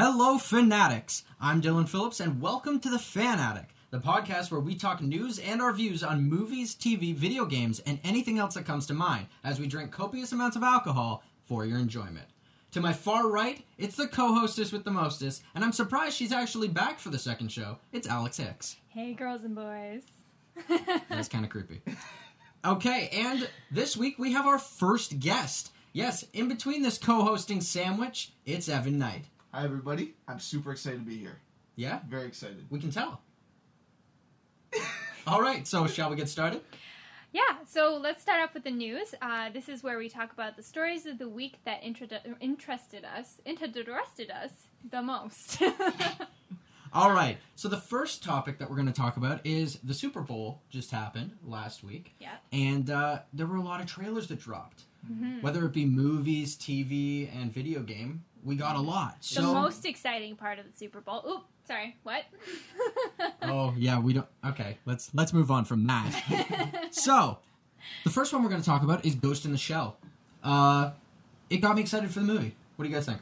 Hello, fanatics! I'm Dylan Phillips, and welcome to the Fan Attic, the podcast where we talk news and our views on movies, TV, video games, and anything else that comes to mind as we drink copious amounts of alcohol for your enjoyment. To my far right, it's the co-hostess with the mostest, and I'm surprised she's actually back for the second show. It's Alex Hicks. Hey, girls and boys. That's kind of creepy. Okay, and this week we have our first guest. Yes, in between this co-hosting sandwich, it's Evan Knight. Hi, everybody. I'm super excited to be here. Yeah, Very excited. we can tell. All right, so shall we get started? Yeah, so let's start off with the news. Uh, this is where we talk about the stories of the week that introdu- interested us, interested us the most. All right, so the first topic that we're going to talk about is the Super Bowl just happened last week, yeah. and uh, there were a lot of trailers that dropped. Mhm. Whether it be movies, TV, and video game, we got a lot. The So, most exciting part of the Super Bowl. Oop, sorry, what? oh yeah, we don't. Okay, let's let's move on from that. so, the first one we're going to talk about is Ghost in the Shell. Uh, it got me excited for the movie. What do you guys think?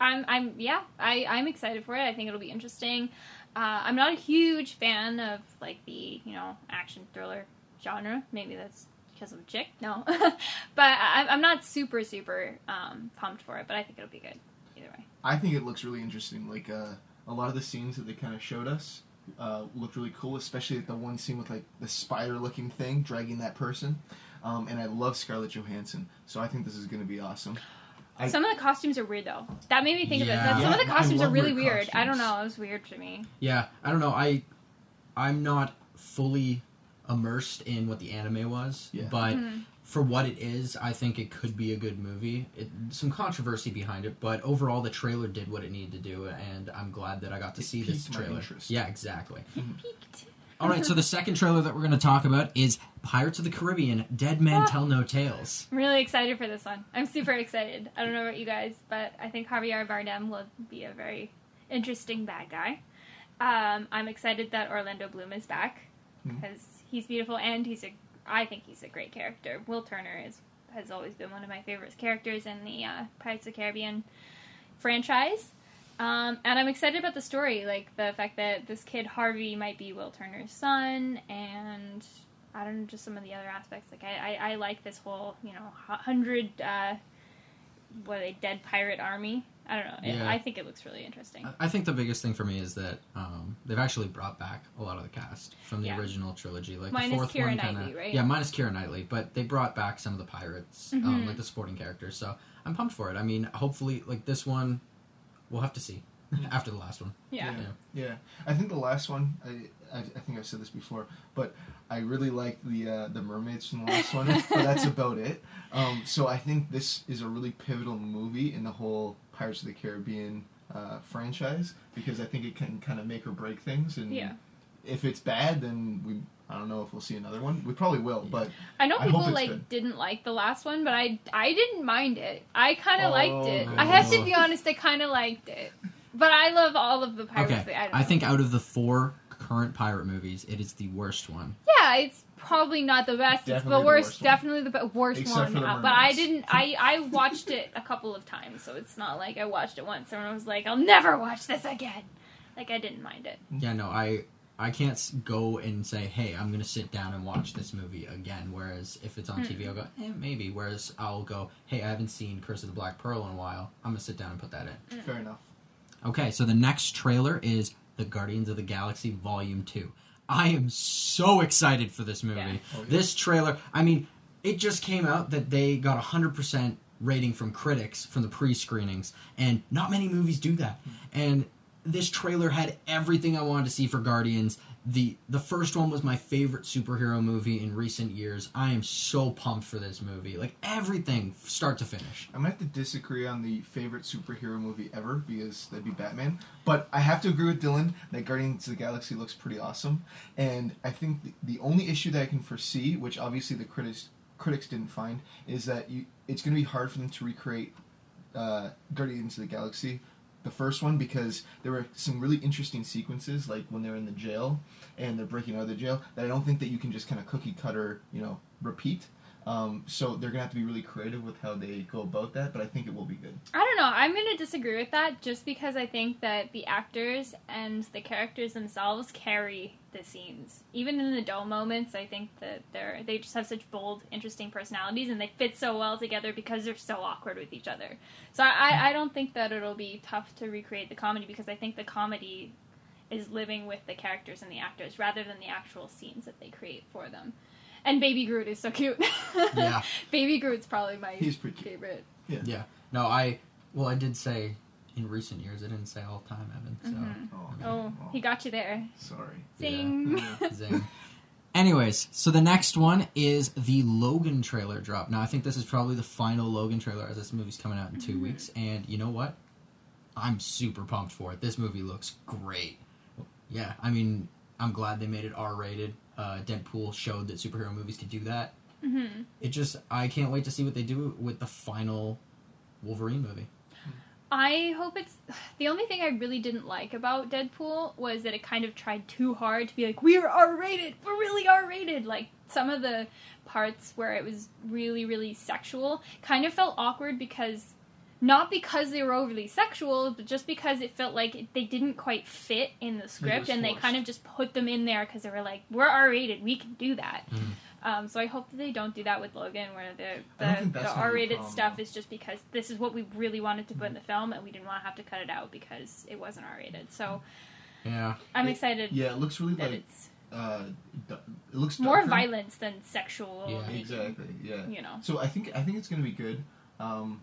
I'm, I'm, yeah, I, I'm excited for it. I think it'll be interesting. Uh, I'm not a huge fan of like the, you know, action thriller genre. Maybe that's because I'm a chick. No, but I, I'm not super, super um, pumped for it. But I think it'll be good either way. I think it looks really interesting. Like uh, a lot of the scenes that they kind of showed us uh, looked really cool, especially like the one scene with like the spider-looking thing dragging that person. Um, and I love Scarlett Johansson, so I think this is going to be awesome. I- Some of the costumes are weird though. That made me think of it. Yeah. That some of the costumes are really weird weird. I don't know. It was weird to me. Yeah, I don't know. I I'm not fully immersed in what the anime was, Yeah. but Mhm. for what it is, I think it could be a good movie. It, some controversy behind it, but overall, the trailer did what it needed to do, and I'm glad that I got to It see this piqued my trailer. Yeah, exactly. Peaked. All right, so the second trailer that we're going to talk about is Pirates of the Caribbean: Dead Men Ah. Tell No Tales. I'm really excited for this one. I'm super excited. I don't know about you guys, but I think Javier Bardem will be a very interesting bad guy. Um, I'm excited that Orlando Bloom is back because he's beautiful and he's a. I think he's a great character. Will Turner is has always been one of my favorite characters in the uh, Pirates of the Caribbean franchise. Um, and I'm excited about the story, like the fact that this kid Harvey might be Will Turner's son, and I don't know, just some of the other aspects. Like I, I, I like this whole, you know, hundred, uh, what are they, dead pirate army. I don't know. It- Yeah. I think it looks really interesting. I- I think the biggest thing for me is that um, they've actually brought back a lot of the cast from the Yeah. original trilogy. Like Minus the fourth Keira one, kinda, Knightley, right? Yeah, minus Keira Knightley, but they brought back some of the pirates, um, Mhm. like the supporting characters. So I'm pumped for it. I mean, hopefully, like this one, we'll have to see after the last one. yeah. Yeah. Yeah. I think the last one. I, I, I think I've said this before, but I really liked the uh, the mermaids from the last one. but that's about it. Um, so I think this is a really pivotal movie in the whole Pirates of the Caribbean uh, franchise because I think it can kind of make or break things. And Yeah. if it's bad, then we. I don't know if we'll see another one. We probably will, but I know I people hope it's like good. didn't like the last one, but I I didn't mind it. I kind of liked it. Oh, I have to be honest. I kind of liked it, but I love all of the pirates. okay, I, don't I think out of the four current pirate movies, it is the worst one. Yeah, it's probably not the best. Definitely it's the the worst. worst definitely the be- worst Except one. for the uh, but I didn't. I I watched it a couple of times, so it's not like I watched it once and I was like, I'll never watch this again. Like I didn't mind it. Yeah, no, I I can't go and say, hey, I'm gonna sit down and watch this movie again. Whereas if it's on Hmm. TV, I'll go, eh, maybe. Whereas I'll go, hey, I haven't seen Curse of the Black Pearl in a while. I'm gonna sit down and put that in. fair enough. Okay, so the next trailer is The Guardians of the Galaxy Volume 2. I am so excited for this movie. Yeah. Oh, yeah. This trailer, I mean, it just came out that they got a 100% rating from critics from the pre screenings, and not many movies do that. Hmm. And this trailer had everything I wanted to see for Guardians. The the first one was my favorite superhero movie in recent years. I am so pumped for this movie. Like everything start to finish. I'm gonna have to disagree on the favorite superhero movie ever because that'd be Batman. But I have to agree with Dylan that Guardians of the Galaxy looks pretty awesome. And I think the, the only issue that I can foresee, which obviously the critics critics didn't find, is that you it's gonna be hard for them to recreate uh, Guardians of the Galaxy, the first one, because there were some really interesting sequences, like when they're in the jail and they're breaking out of the jail, that I don't think that you can just kind of cookie cutter, you know, repeat. Um, so they're gonna have to be really creative with how they go about that, but I think it will be good. I don't know. I'm to disagree with that just because I think that the actors and the characters themselves carry the scenes. Even in the dull moments, I think that they're they just have such bold, interesting personalities and they fit so well together because they're so awkward with each other. So I, I don't think that it'll be tough to recreate the comedy because I think the comedy is living with the characters and the actors rather than the actual scenes that they create for them. And Baby Groot is so cute. Yeah. Baby Groot's probably my He's pretty cute. favorite. Yeah. No, I. Well, I did say in recent years. I didn't say all time, Evan. So. Mhm. Oh, okay. Oh, Well, he got you there. sorry. Zing. Yeah. Zing. Anyways, so the next one is the Logan trailer drop. Now, I think this is probably the final Logan trailer as this movie's coming out in 2 Mhm. weeks. And you know what? I'm super pumped for it. This movie looks great. Yeah, I mean, I'm glad they made it R rated. Uh, Deadpool showed that superhero movies could do that. hmm It just, I can't wait to see what they do with the final Wolverine movie. I hope it's. The only thing I really didn't like about Deadpool was that it kind of tried too hard to be like, we're R rated! We're really R rated! Like, some of the parts where it was really, really sexual kind of felt awkward because. Not because they were overly sexual, but just because it felt like they didn't quite fit in the script, and they kind of just put them in there because they were like, "We're R rated, we can do that." Mhm. Um, so I hope that they don't do that with Logan, where the the, the a R-rated stuff is just because this is what we really wanted to put in the film, and we didn't want to have to cut it out because it wasn't R-rated. So Yeah. I'm It- excited Yeah, it looks really that like it's uh, it looks more darker. violence than sexual. Yeah. making, Exactly. Yeah. You know. So I think I think it's gonna be good. Um,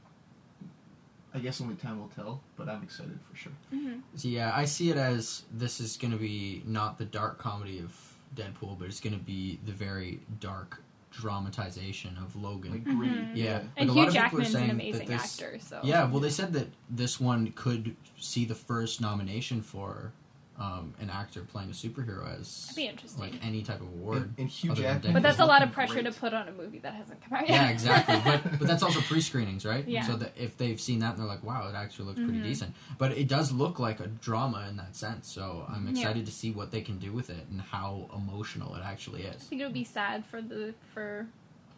I guess only time will tell, but I'm excited for sure. hmm So yeah, I see it as this is going to be not the dark comedy of Deadpool, but it's going to be the very dark dramatization of Logan. Like gritty. Mhm. Yeah. And Like, a lot Hugh of people are Jackman's an saying that amazing this- actor. So yeah, well, they said that this one could see the first nomination for um, an actor playing a superhero as that'd be interesting. like any type of award. And, and Hugh other than Jackman. but that's a lot of pressure great. to put on a movie that hasn't come out yet. yeah, exactly. But but that's also pre-screenings, right? Yeah. So that if they've seen that and they're like, "Wow, it actually looks pretty Mhm. decent," but it does look like a drama in that sense. So I'm Yeah. excited to see what they can do with it and how emotional it actually is. I is. think it would be sad for the for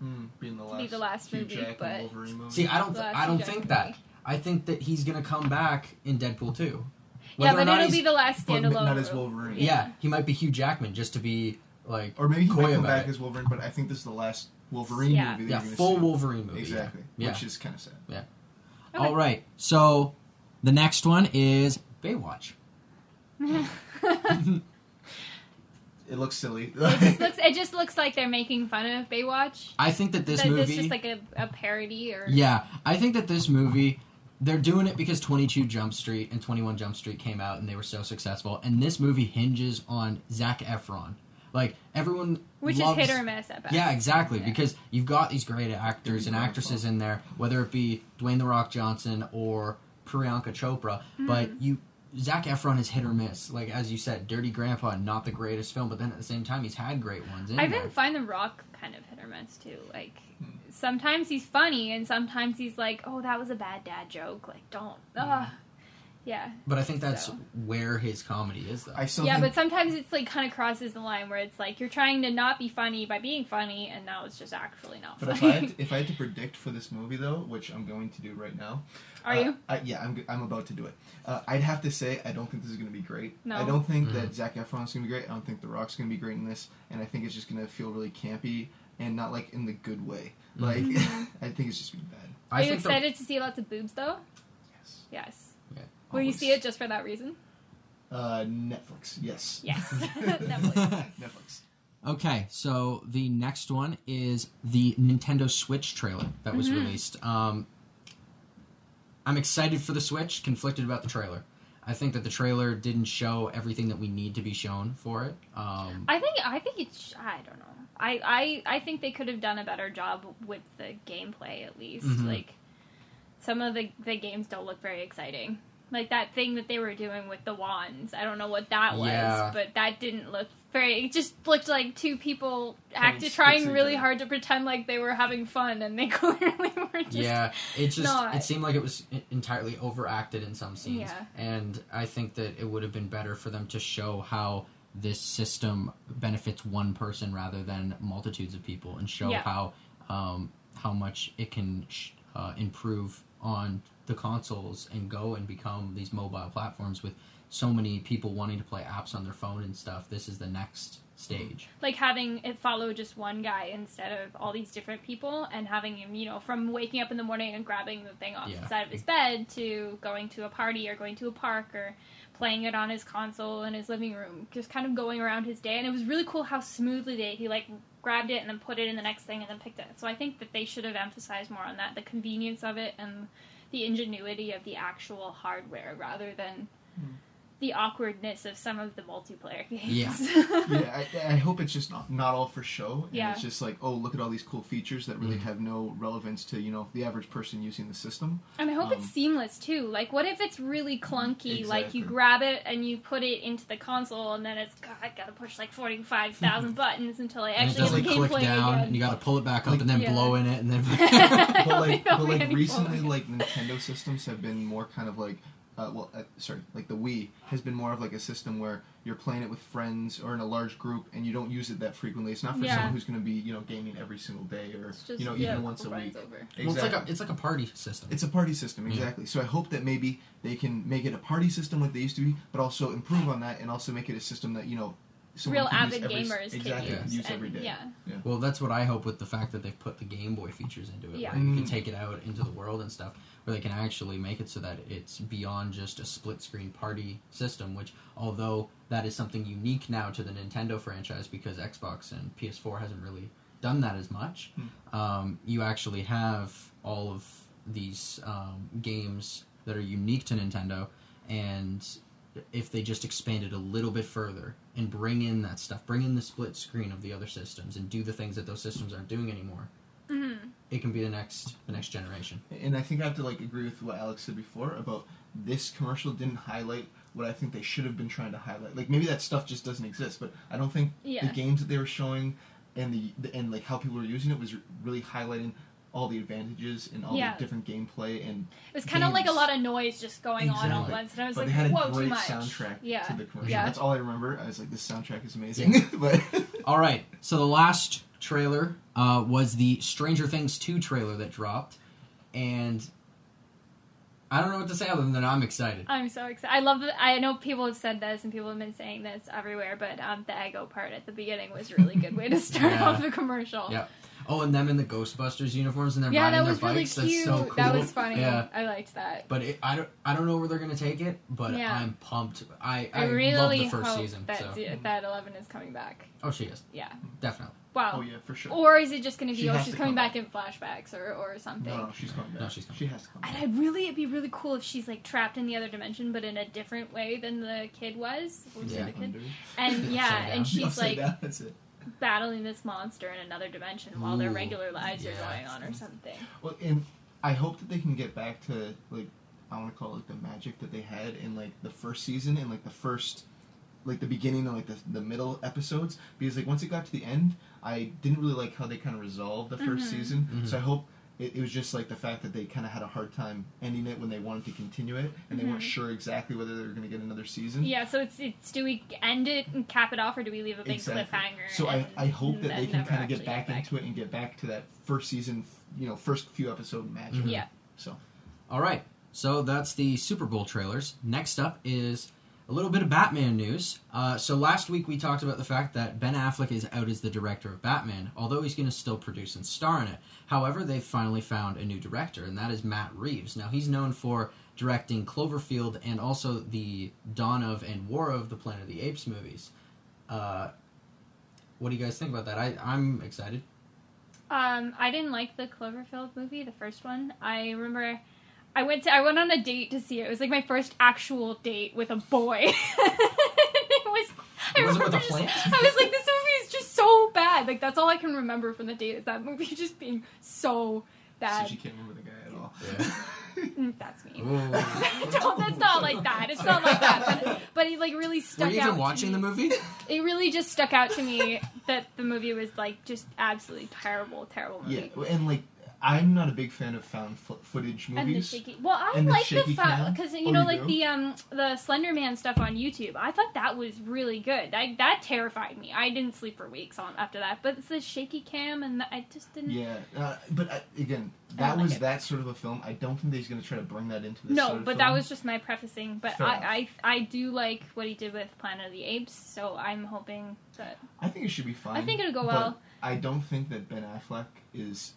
Mm, being the To last, be the last Hugh movie, Jackman but- Wolverine movie. See, I don't, the th- last I don't Hugh think Jackman that. I think that he's gonna come back in Deadpool 2. Yeah, Whether or but it'll be the last but standalone. not as. Wolverine. yeah. he might be Hugh Jackman just to be like Or maybe he Coy might come back it. as Wolverine, but I think this is the last Wolverine Yeah. movie. That yeah you're full see. Wolverine movie. Exactly. Yeah. Which is kind of sad. Okay. All right. So the next one is Baywatch. It looks silly. it just looks. It just looks like they're making fun of Baywatch. I think that this that movie. It's just like a, a parody or. Yeah, I think that this movie, they're doing it because 22 Jump Street and 21 Jump Street came out and they were so successful. And this movie hinges on Zac Efron. Like, everyone. Which loves, is hit or miss at best. Yeah, exactly. Yeah. Because you've got these great actors and actresses in there, whether it be Dwayne The Rock Johnson or Priyanka Chopra. But Mm. you. Zac Efron is hit or miss. Like, as you said, Dirty Grandpa, not the greatest film, but then at the same time, he's had great ones in I there. even find The Rock kind of hit or miss too. Like sometimes he's funny and sometimes he's like, "Oh, that was a bad dad joke." Like, don't. Mm-hmm. Ugh. Yeah. But I think that's So. where his comedy is, though. I still yeah, think but sometimes it's like kind of crosses the line where it's like you're trying to not be funny by being funny, and now it's just actually not But if funny. I, had to, if I had to predict for this movie, though, which I'm going to do right now, Are uh, you? I, yeah, I'm, I'm about to do it. Uh, I'd have to say I don't think this is going to be great. No. I don't think Mhm. that Zac Efron's going to be great. I don't think The Rock's going to be great in this, and I think it's just going to feel really campy and not like in the good way. Like Mhm. I think it's just going to be bad. Are I you think the- excited to see lots of boobs though? Yes. Yes. Yeah, Will you see it just for that reason? Uh, Netflix. Yes. Yes. Netflix. Netflix. Okay, so the next one is the Nintendo Switch trailer that was Mhm. released. Um, I'm excited for the Switch, conflicted about the trailer. I think that the trailer didn't show everything that we need to be shown for it. Um, I think I think it's I don't know. I, I I think they could have done a better job with the gameplay at least. Mhm. Like some of the the games don't look very exciting. Like that thing that they were doing with the wands. I don't know what that was, Yeah. but that didn't look very. It just looked like two people acted trying really hard to pretend like they were having fun, and they clearly were just. yeah, it just not. it seemed like it was entirely overacted in some scenes, Yeah. and I think that it would have been better for them to show how this system benefits one person rather than multitudes of people, and show Yeah. how um, how much it can sh- uh, improve on the consoles and go and become these mobile platforms with so many people wanting to play apps on their phone and stuff. This is the next stage. like having it follow just one guy instead of all these different people and having him you know from waking up in the morning and grabbing the thing off Yeah. the side of his bed to going to a party or going to a park or playing it on his console in his living room just kind of going around his day and it was really cool how smoothly they he like grabbed it and then put it in the next thing and then picked it so i think that they should have emphasized more on that the convenience of it and the ingenuity of the actual hardware rather than Hmm. The awkwardness of some of the multiplayer games Yeah. yeah, I, I hope it's just not, not all for show. And Yeah. It's just like, oh, look at all these cool features that really Mhm. have no relevance to you know the average person using the system. And I hope Um, it's seamless too. Like, what if it's really clunky? Like, you grab it and you put it into the console, and then it's God, I gotta push like forty five thousand buttons until I And it actually doesn't get the click gameplay down, again. and you got to pull it back up Like- and then Yeah. blow in it, and then. but like, but like recently, like Nintendo systems have been more kind of like, uh, well, uh, sorry, like the Wii has been more of like a system where you're playing it with friends or in a large group, and you don't use it that frequently. It's not for Yeah. someone who's going to be you know gaming every single day or It's just you know yeah, even once a friends week. Over. Well, it's like a it's like a party system. It's a party system, Yeah. exactly. So I hope that maybe they can make it a party system like they used to be, but also improve on that and also make it a system that you know someone Real can use avid every, gamers exactly can Yeah. use, use and, every day. Yeah, Well, that's what I hope with the fact that they've put the Game Boy features into it. Yeah. Where you can Mm. take it out into the world and stuff, where they can actually make it so that it's beyond just a split screen party system, which, although that is something unique now to the Nintendo franchise because Xbox and PS4 hasn't really done that as much, um, you actually have all of these um, games that are unique to Nintendo, and if they just expand it a little bit further and bring in that stuff, bring in the split screen of the other systems, and do the things that those systems aren't doing anymore, hmm it can be the next the next generation. And I think I have to like agree with what Alex said before about this commercial didn't highlight what I think they should have been trying to highlight. Like maybe that stuff just doesn't exist, but I don't think yeah. the games that they were showing and the, the and like how people were using it was really highlighting all the advantages and all Yeah. the different gameplay and It was kind of like a lot of noise just going on all at once, and I was but like, they had a "Whoa, too great much!" soundtrack yeah, to the commercial. Yeah. That's all I remember. I was like, this soundtrack is amazing. but All right, so the last trailer uh, was the Stranger Things 2 trailer that dropped, and I don't know what to say other than I'm excited. I'm so excited. I love it. I know people have said this and people have been saying this everywhere, but um, the Ego part at the beginning was a really good way to start Yeah. off the commercial. Yeah. Oh, and them in the Ghostbusters uniforms and they're Yeah, riding that was their really bikes. cute. That's so cool. That was funny. Yeah. I liked that. But it, I don't, I don't know where they're gonna take it, but Yeah. I'm pumped. I, I, I, really love the first hope season. that So. that Eleven is coming back. Oh, she is Yeah. definitely. Wow. oh yeah, for sure. Or is it just going to be, She oh, she's coming come back in flashbacks or, or something? no, no, she's coming back. No, she's coming. She has to come. And back. I'd really, it'd be really cool if she's like trapped in the other dimension, but in a different way than the kid was. Was Yeah. the kid? And yeah, and she's Upside like down, That's it. battling this monster in another dimension while their regular lives yeah. are going on or something. Well, and I hope that they can get back to like I want to call it like the magic that they had in like the first season and like the first like the beginning and like the, the middle episodes because like once it got to the end I didn't really like how they kind of resolved the 1st Mhm. season Mhm. so I hope it, it was just like the fact that they kind of had a hard time ending it when they wanted to continue it and they weren't Mhm. sure exactly whether they were going to get another season Yeah, so it's, it's do we end it and cap it off, or do we leave a big Exactly. cliffhanger? So I, and I hope that they can kind of get back, back into it and get back to that first season you know first few episode magic Mhm. Yeah. so All right, so that's the Super Bowl trailers. Next up is a little bit of Batman news. Uh, so last week we talked about the fact that Ben Affleck is out as the director of Batman, although he's going to still produce and star in it. However, they've finally found a new director, and that is Matt Reeves. Now he's known for directing Cloverfield and also the Dawn of and War of the Planet of the Apes movies. Uh, what do you guys think about that? I, I'm excited. Um, I didn't like the Cloverfield movie, the first one. I remember I went to I went on a date to see it. It was like my first actual date with a boy. it was. I Was it with remember a just- plant? I was like, this movie is just so bad. Like that's all I can remember from the date is that movie just being so so bad. she can't remember the guy at all Yeah. Mm, that's me. Ooh. Don't, that's not like that. It's not like that. But, but it like really stuck. Were stuck you out. even watching the movie? It really just stuck out to me that the movie was like just absolutely terrible, terrible movie. Yeah, and like I'm not a big fan of found fo- footage And the movies. shaky. Well, I And like the because you Oh, know, you like do? the um the Slender Man stuff on YouTube. I thought that was really good. I, that terrified me. I didn't sleep for weeks on after that. But it's the shaky cam, and the, I just didn't. Yeah, uh, but uh, again, that don't like was that sort of a film. I don't think that he's going to try to bring that into this. No, sort of but that was just my prefacing. But I, I I do like what he did with Planet of the Apes. So I'm hoping that I think it should be fine. I think it'll go but well. I don't think that Ben Affleck is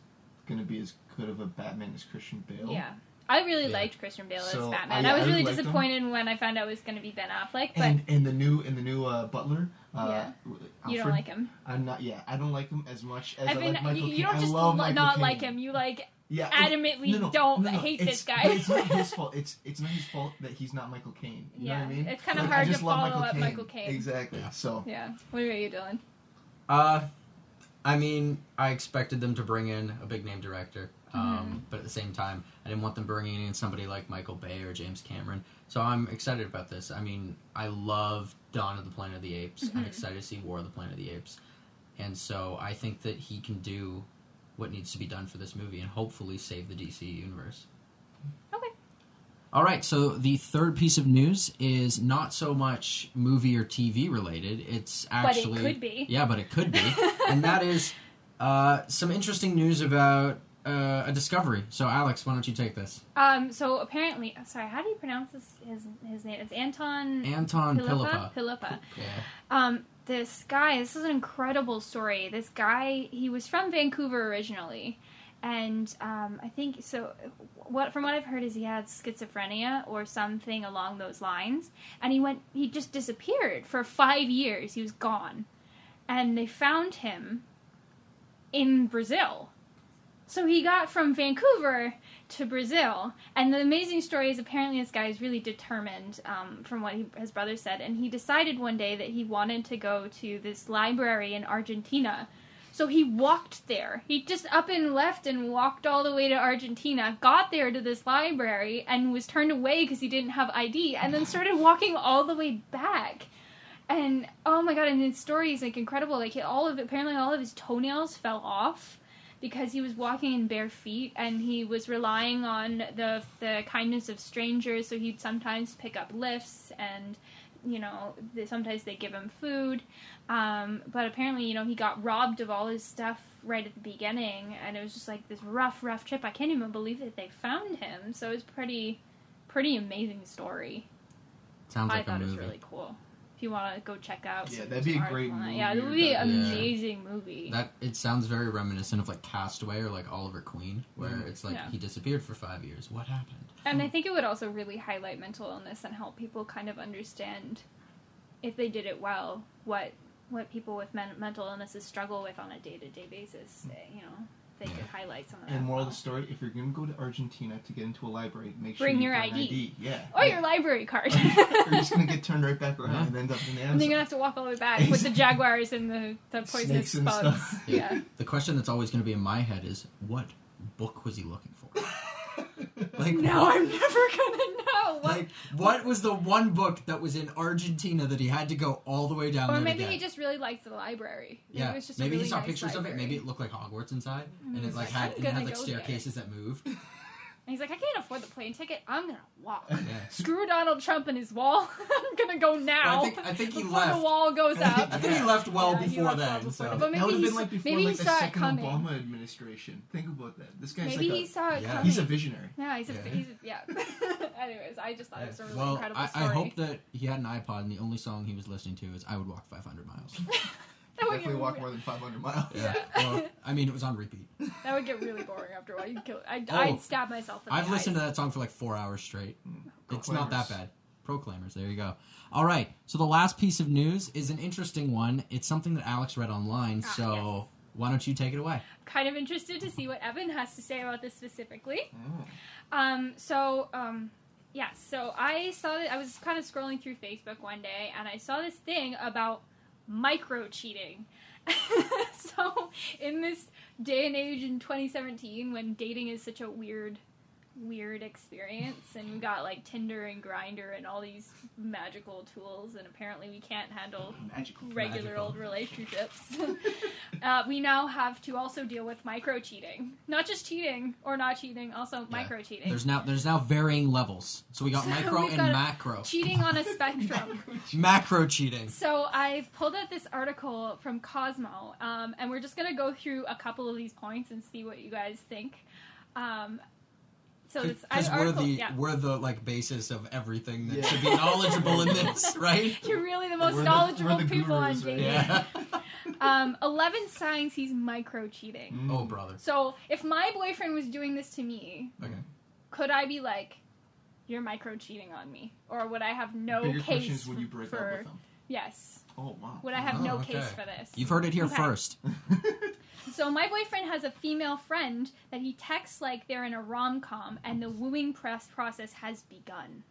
going to be as good of a Batman as Christian Bale. Yeah. I really Yeah. liked Christian Bale So, as Batman. I- I, was I really liked him. disappointed when I found out it was going to be Ben Affleck, but And and the new and the new uh, Butler. Uh, Yeah. Alfred, you don't like him. I'm not. Yeah, I don't like him as much as I, I mean, like Michael you, you don't I just love lo- not Caine. like him. You like Yeah, adamantly no, no, don't no, no, hate it's- this guy. It's not his fault. It's it's not his fault that he's not Michael Caine. You Yeah, know what I mean? it's kinda Like, hard I to just love follow Michael up Caine. Michael Caine. Exactly. Yeah. So yeah. What are you doing? Uh, I mean, I expected them to bring in a big name director, um, Mm-hmm. but at the same time, I didn't want them bringing in somebody like Michael Bay or James Cameron. So I'm excited about this. I mean, I love Dawn of the Planet of the Apes. I'm Mhm. excited to see War of the Planet of the Apes, and so I think that he can do what needs to be done for this movie and hopefully save the DC universe. All right, so the third piece of news is not so much movie or TV related. It's actually. But it could be. Yeah, but it could be, and that is uh, some interesting news about uh, a discovery. So, Alex, why don't you take this? Um. So apparently, sorry. How do you pronounce this? His his name is Anton Anton. Pilipa. Pilipa. Yeah. Um. This guy. This is an incredible story. This guy. He was from Vancouver originally, and um, I think so. What from what I've heard is he had schizophrenia or something along those lines, and he went. He just disappeared for five years. He was gone, and they found him in Brazil. So he got from Vancouver to Brazil, and the amazing story is apparently this guy is really determined, um, from what he, his brother said, and he decided one day that he wanted to go to this library in Argentina. So he walked there. He just up and left and walked all the way to Argentina, got there to this library, and was turned away because he didn't have ID, and then started walking all the way back. And oh my god! And his story is like incredible. Like all of apparently all of his toenails fell off because he was walking in bare feet and he was relying on the the kindness of strangers. So he'd sometimes pick up lifts and you know sometimes they give him food. Um, but apparently you know he got robbed of all his stuff right at the beginning and it was just like this rough rough trip. I can't even believe that they found him. So it's pretty pretty amazing story. Sounds I like a thought it movie. was really cool. If you want to go check out, Yeah, some that'd be a great on that. movie Yeah, it or would be an documentary. amazing movie. That it sounds very reminiscent of like Castaway or like Oliver Queen, where Mm. it's like Yeah. he disappeared for five years. What happened? And I think it would also really highlight mental illness and help people kind of understand, if they did it well, what what people with men- mental illnesses struggle with on a day to day basis. Hmm. eh, You know, they could highlight some of that. And moral of the story: If you're going to go to Argentina to get into a library, make sure Bring you your bring ID. Yeah. or yeah. your library card. you're just gonna get turned right back around Yeah. and end up in the and then you're gonna have to walk all the way back with the jaguars and the, the poisonous Snakes and bugs. stuff. Yeah. The question that's always going to be in my head is, what book was he looking for? Like, No, what- I'm never gonna know. What? Like, what was the one book that was in Argentina that he had to go all the way down or there maybe he just really liked the library. Maybe yeah, it was just a maybe really he saw nice pictures of it. Maybe it looked like Hogwarts inside, and it mm. like like, had it had like go there." staircases that moved. And he's like, I can't afford the plane ticket. I'm gonna walk. Yeah. Screw Donald Trump and his wall. I'm gonna go now. I think- I think he before left. the wall goes up. I think he left well Yeah, before left well then. before so. But that maybe would have he like before maybe he like the saw it second coming. Obama administration. Think about that. This guy's Maybe like he a, saw it Yeah. coming. he's a visionary. yeah, he's a, Yeah. he's a, yeah. Anyways, I just thought it was a really well, incredible I, story. I hope that he had an iPod and the only song he was listening to is "I Would Walk 500 Miles." that would Definitely get walk more than 500 miles. Yeah. Yeah. well, I mean, it was on repeat. That would get really boring after a while. You'd kill. I'd, Oh. I'd stab myself. In I've the listened to eyes. that song for like four hours straight. It's not Proclaimers. that bad. Proclaimers. There you go. All right. So the last piece of news is an interesting one. It's something that Alex read online. Ah, so yes. why don't you take it away? Kind of interested to see what Evan has to say about this specifically. Oh. Um, so, um, yeah, so I saw that I was kind of scrolling through Facebook one day and I saw this thing about micro cheating. so, in this day and age in 2017 when dating is such a weird weird experience, and we got like Tinder and Grindr and all these magical tools, and apparently we can't handle Magical. regular Magical. old relationships. uh, we now have to also deal with micro cheating, not just cheating or not cheating, also micro cheating. There's now there's now varying levels. So we got So micro and got macro. Cheating on a spectrum. Macro cheating. So I've pulled out this article from Cosmo, um, and we're just gonna go through a couple of these points and see what you guys think. Um, so this I- Because we're article, the yeah. we're the like basis of everything that Yeah. should be knowledgeable in this, right? You're really the most We're knowledgeable we're the people on gurus, right? Yeah. Um, Eleven signs he's micro cheating. Mm. oh, brother. So if my boyfriend was doing this to me, Okay. could I be like, "You're micro cheating on me," or would I have no Bigger case question would you break for? up with them? Yes. Oh wow. Would I have Oh, no okay. case for this? You've heard it here Okay. first. So my boyfriend has a female friend that he texts like they're in a rom com, and the wooing press process has begun.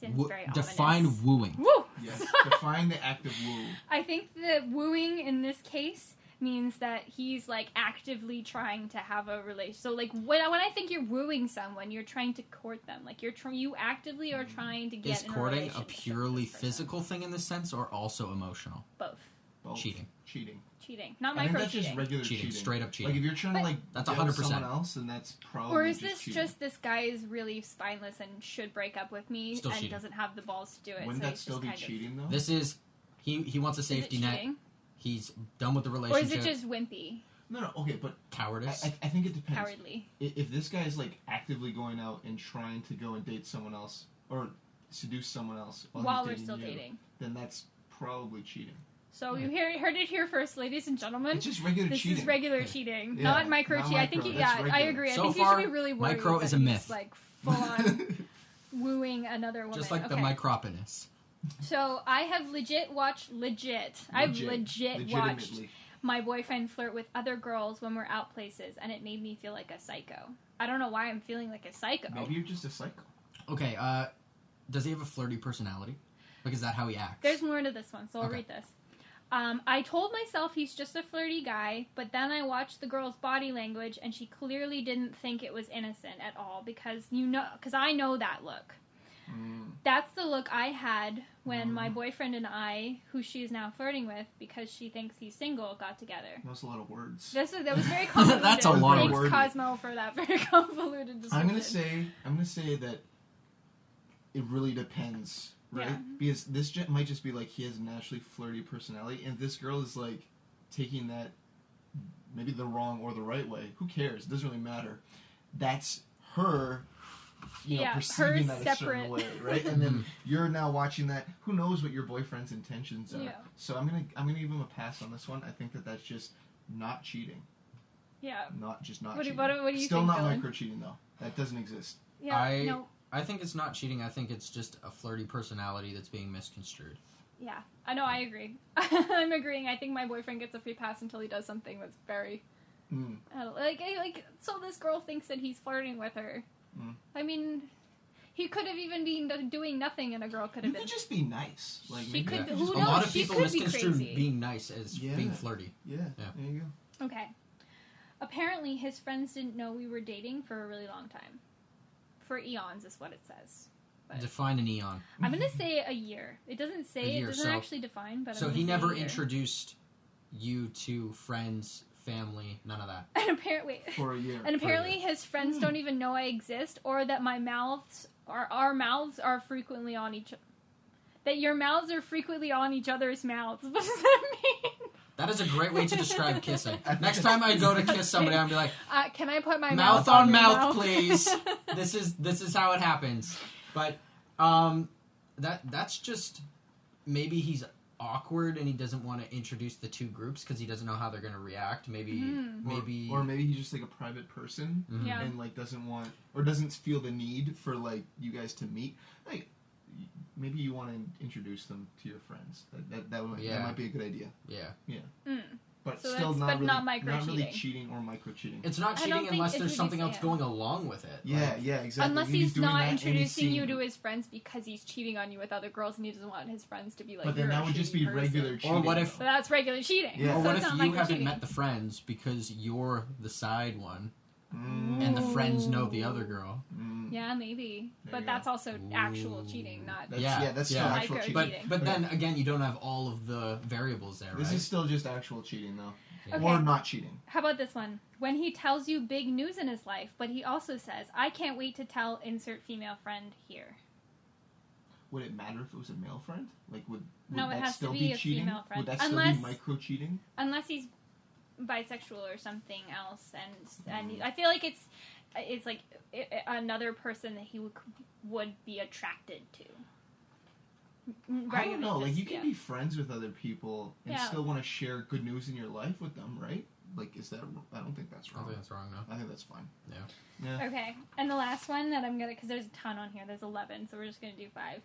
Seems Wo- very define ominous. wooing. Woo. yes. Define the act of woo. I think the wooing in this case means that he's like actively trying to have a relation. So like when I, when I think you're wooing someone, you're trying to court them. Like you're tr- you actively are mm. trying to get Is in a courting a purely physical thing in this sense, or also emotional? both Both. Cheating. Cheating. Cheating, not I think micro that's just cheating. regular Cheating, cheating. straight up cheating. Like if you're trying But- to like That's get 100%. someone else, then that's probably Or is just this cheating. just this guy is really spineless and should break up with me Still and cheating. doesn't have the balls to do it? Wouldn't so that he's still just be kind of- cheating though? This is he he wants a Is it safety net. cheating? He's done with the relationship. Or is it just wimpy, no, no. Okay, but I, cowardice? I, I think it depends. cowardly? I- If this guy is like actively going out and trying to go and date someone else or seduce someone else while, While he's we're dating still you, dating. then that's probably cheating. So you hear, heard it here first, ladies and gentlemen. It's just regular This cheating. is regular Yeah. cheating, Yeah, not micro not cheating. I think, micro, yeah, that's I regular. agree. I So think you should be really worried micro is a myth. like full on wooing another woman. just like the Okay. micropenis. So I have legit watched legit. I've legit watched my boyfriend flirt with other girls when we're out places, and it made me feel like a psycho. I don't know why I'm feeling like a psycho. Maybe you're just a psycho. Okay, uh, does he have a flirty personality? Like, is that how he acts? There's more to this one, so I'll Okay. read this. Um, I told myself he's just a flirty guy, but then I watched the girl's body language, and she clearly didn't think it was innocent at all because you know, because I know that look. Mm. That's the look I had when my Mm. boyfriend and I, who she is now flirting with because she thinks he's single, got together. That was a lot of words. This is that was very convoluted. That's a lot of words. Cosmo, for that very convoluted description. I'm gonna say I'm gonna say that it really depends, right? Yeah. Because this j- might just be like he has a naturally flirty personality, and this girl is like taking that maybe the wrong or the right way. Who cares? It doesn't really matter. That's her. You know, Yeah, perceiving her that a certain way, right? And then you're now watching that. Who knows what your boyfriend's intentions are? Yeah. So I'm gonna I'm gonna give him a pass on this one. I think that that's just not cheating, yeah, not just not What do- cheating. what do- what do you Still think, not Dylan? micro cheating though. That doesn't exist. yeah. I- No, I think it's not cheating. I think it's just a flirty personality that's being misconstrued. yeah. I know. I agree. I'm agreeing. I think my boyfriend gets a free pass until he does something that's very Mm. I don't- like I- like. So this girl thinks that he's flirting with her. Mm. I mean, he could have even been doing nothing, and a girl could You have could been. just be nice. Like She could you be- could who just a lot of she people could be misconstrue being nice as Yeah. being flirty. Yeah, Yeah. there you go. Okay. Apparently, his friends didn't know we were dating for a really long time. For eons, is what it says. But- Define an eon. I'm gonna say a year. It doesn't say. It doesn't so- actually define. But So I'm he say never a year. introduced you to friends, family, none of that. And apparently, For a year. and apparently, year. his friends don't even know I exist, or that my mouths are our mouths are frequently on each. That your mouths are frequently on each other's mouths. What does that mean? That is a great way to describe kissing. Next time I go to kiss somebody, I'm be like, Uh, can I put my mouth mouth, on your mouth, please. this is this is how it happens. But um, that that's just maybe he's awkward and he doesn't want to introduce the two groups because he doesn't know how they're going to react. Maybe. Or- maybe or, maybe he's just like a private person Mhm. Yeah. and like doesn't want or doesn't feel the need for like you guys to meet. Like y- maybe you want to introduce them to your friends. That that, that, would, Yeah. that might be a good idea. yeah. Mm. But So still not but really not micro not really cheating. cheating or micro cheating. It's not cheating unless there's something else fair. going along with it. Yeah, Like, yeah, exactly. Unless Maybe he's doing not that he's introducing you to his friends because he's cheating on you with other girls and he doesn't want his friends to be like. But then that would just be person." regular cheating. Or what if- But that's regular cheating. Yeah. Or So what if you haven't micro-cheating. met the friends because you're the side one, Mm, and the friends know the other girl. mm. Yeah, maybe. There but you go. that's also actual cheating, not That's, Yeah, yeah, that's yeah. still actual Micro cheating. But but Okay. then again, you don't have all of the variables there, This right? is still just actual cheating, though, Yeah. Okay. or not cheating. How about this one? When he tells you big news in his life, but he also says, "I can't wait to tell insert female friend here." Would it matter if it was a male friend? Like, would, would No, it that has to still be a cheating? female friend. Would that still be micro cheating? Unless he's bisexual or something else, and and hmm. I feel like it's it's like i- i- another person that he would would be attracted to. Mm, I don't know. Like, you can yeah. be friends with other people and Yeah. still want to share good news in your life with them, right? Like, is that? I don't think that's wrong. I wrong. think that's wrong now. I think that's fine. Yeah. Yeah. Okay, and the last one that I'm gonna because there's a ton on here. There's 11, so we're just gonna do five.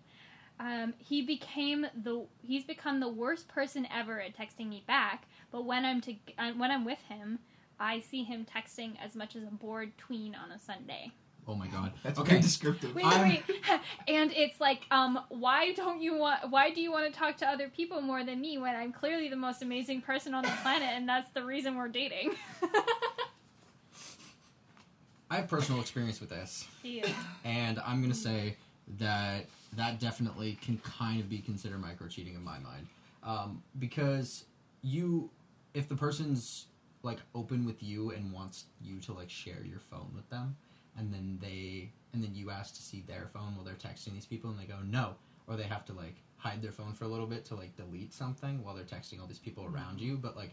Um, he became the he's become the worst person ever at texting me back. But when I'm to uh, when I'm with him, I see him texting as much as a bored tween on a Sunday. Oh my god. That's okay. descriptive. Wait, I'm- wait, and it's like, um, why don't you want? Why do you want to talk to other people more than me when I'm clearly the most amazing person on the planet, and that's the reason we're dating? I have personal experience with this, he is. and I'm gonna say that that definitely can kind of be considered micro cheating in my mind, um, because you, if the person's like open with you and wants you to like share your phone with them, and then they and then you ask to see their phone while they're texting these people, and they go no, or they have to like hide their phone for a little bit to like delete something while they're texting all these people around you, but like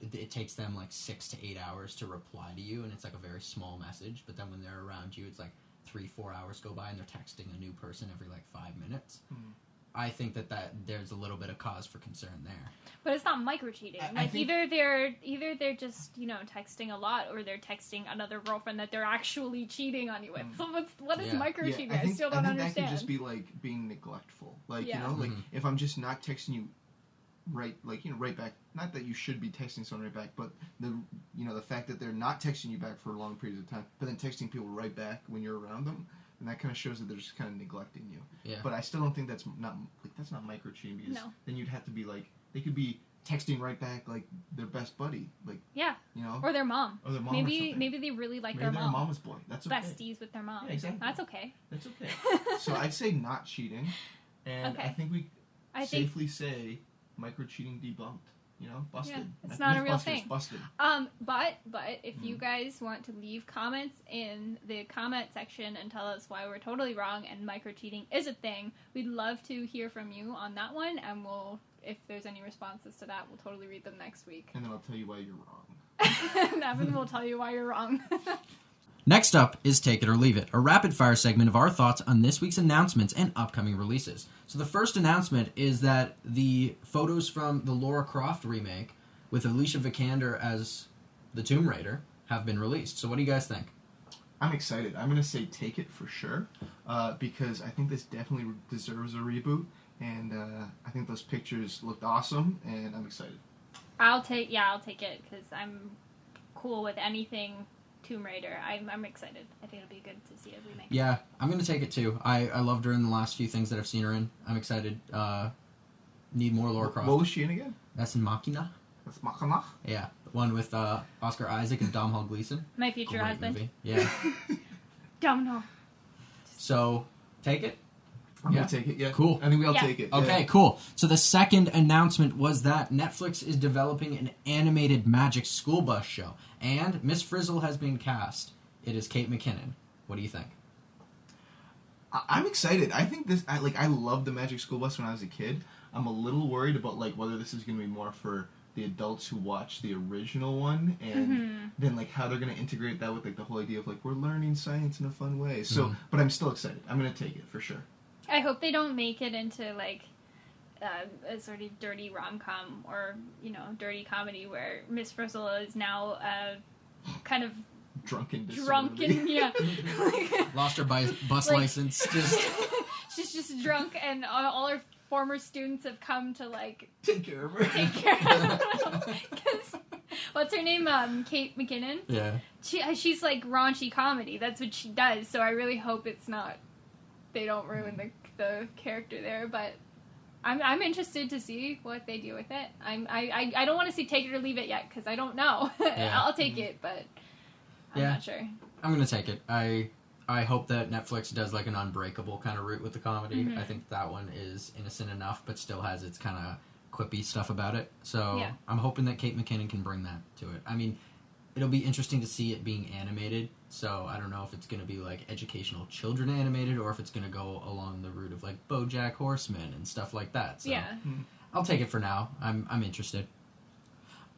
it, it takes them like six to eight hours to reply to you, and it's like a very small message. But then when they're around you, it's like three, four hours go by, and they're texting a new person every like five minutes. Hmm. I think that that there's a little bit of cause for concern there. But it's not micro cheating. I- I Like think- either they're either they're just you know texting a lot, or they're texting another girlfriend that they're actually cheating on you with. Mm. So what's what is Yeah. micro cheating? I, I, think, still don't I think understand. that could just be like being neglectful. Like Yeah. you know, like Mhm. if I'm just not texting you right, like you know, right back. Not that you should be texting someone right back, but the you know the fact that they're not texting you back for a long periods of time, but then texting people right back when you're around them, and that kind of shows that they're just kind of neglecting you. Yeah. But I still don't think that's not like that's not micro cheating because No. then you'd have to be like they could be texting right back like their best buddy, like yeah, you know, or their mom. or their mom. maybe something. maybe they really like Maybe their they're mom. mama's boy. That's okay. Besties with their mom. Yeah, exactly. That's okay. That's okay. so I'd say not cheating, and Okay. I think we I think safely say micro cheating debunked. You know, busted. Yeah, it's not a real thing. Busted. Um, but but if you Mm. guys want to leave comments in the comment section and tell us why we're totally wrong and micro cheating is a thing, we'd love to hear from you on that one, and we'll if there's any responses to that, we'll totally read them next week. And then I'll tell you why you're wrong. and Evan will tell you why you're wrong. Next up is Take It or Leave It, a rapid fire segment of our thoughts on this week's announcements and upcoming releases. So, the first announcement is that the photos from the Laura Croft remake with Alicia Vikander as the Tomb Raider have been released. So, what do you guys think? I'm excited. I'm gonna say take it for sure, uh, because I think this definitely deserves a reboot, and uh, I think those pictures looked awesome, and I'm excited. I'll take yeah, I'll take it because I'm cool with anything Tomb Raider. I'm I'm excited. I think it'll be good to see a remake. Yeah, I'm going to take it too. I, I loved her in the last few things that I've seen her in. I'm excited. Uh, need more Laura Croft. What was she in again? That's in Machina. That's Machina. Yeah, the one with uh, Oscar Isaac and Domhnall Gleeson. My future Great husband. movie. Yeah. Domino. so, take it. I'm Yeah. gonna take it. Yeah, Cool. I think we all Yeah. take it. Okay, yeah. cool. So the second announcement was that Netflix is developing an animated Magic School Bus show, and Miss Frizzle has been cast. It is Kate McKinnon. What do you think? I- I'm excited. I think this. I like. I loved the Magic School Bus when I was a kid. I'm a little worried about like whether this is going to be more for the adults who watch the original one, and Mhm. then like how they're going to integrate that with like the whole idea of like we're learning science in a fun way. So, Mhm. but I'm still excited. I'm going to take it for sure. I hope they don't make it into like uh, a sort of dirty rom com or you know dirty comedy where Miss Frizzle is now uh, kind of Drunken. drunk disorderly. and yeah, like, Lost her bi- bus Like- license. Just she's just drunk and all, all her former students have come to like take care of her. take care of her. 'Cause- what's her name? Um, Kate McKinnon. yeah. She uh, she's like raunchy comedy. That's what she does. So I really hope it's not. They don't ruin the the character there, but. I'm, I'm interested to see what they do with it. I'm I, I, I don't want to see take it or leave it yet because I don't know. Yeah. I'll take it, but I'm Yeah. not sure. I'm gonna take it. I I hope that Netflix does like an unbreakable kind of route with the comedy. Mhm. I think that one is innocent enough, but still has its kind of quippy stuff about it. So Yeah. I'm hoping that Kate McKinnon can bring that to it. I mean, it'll be interesting to see it being animated. So I don't know if it's gonna be like educational children animated or if it's gonna go along the route of like BoJack Horseman and stuff like that. So Yeah. Hmm. I'll take it for now. I'm I'm interested.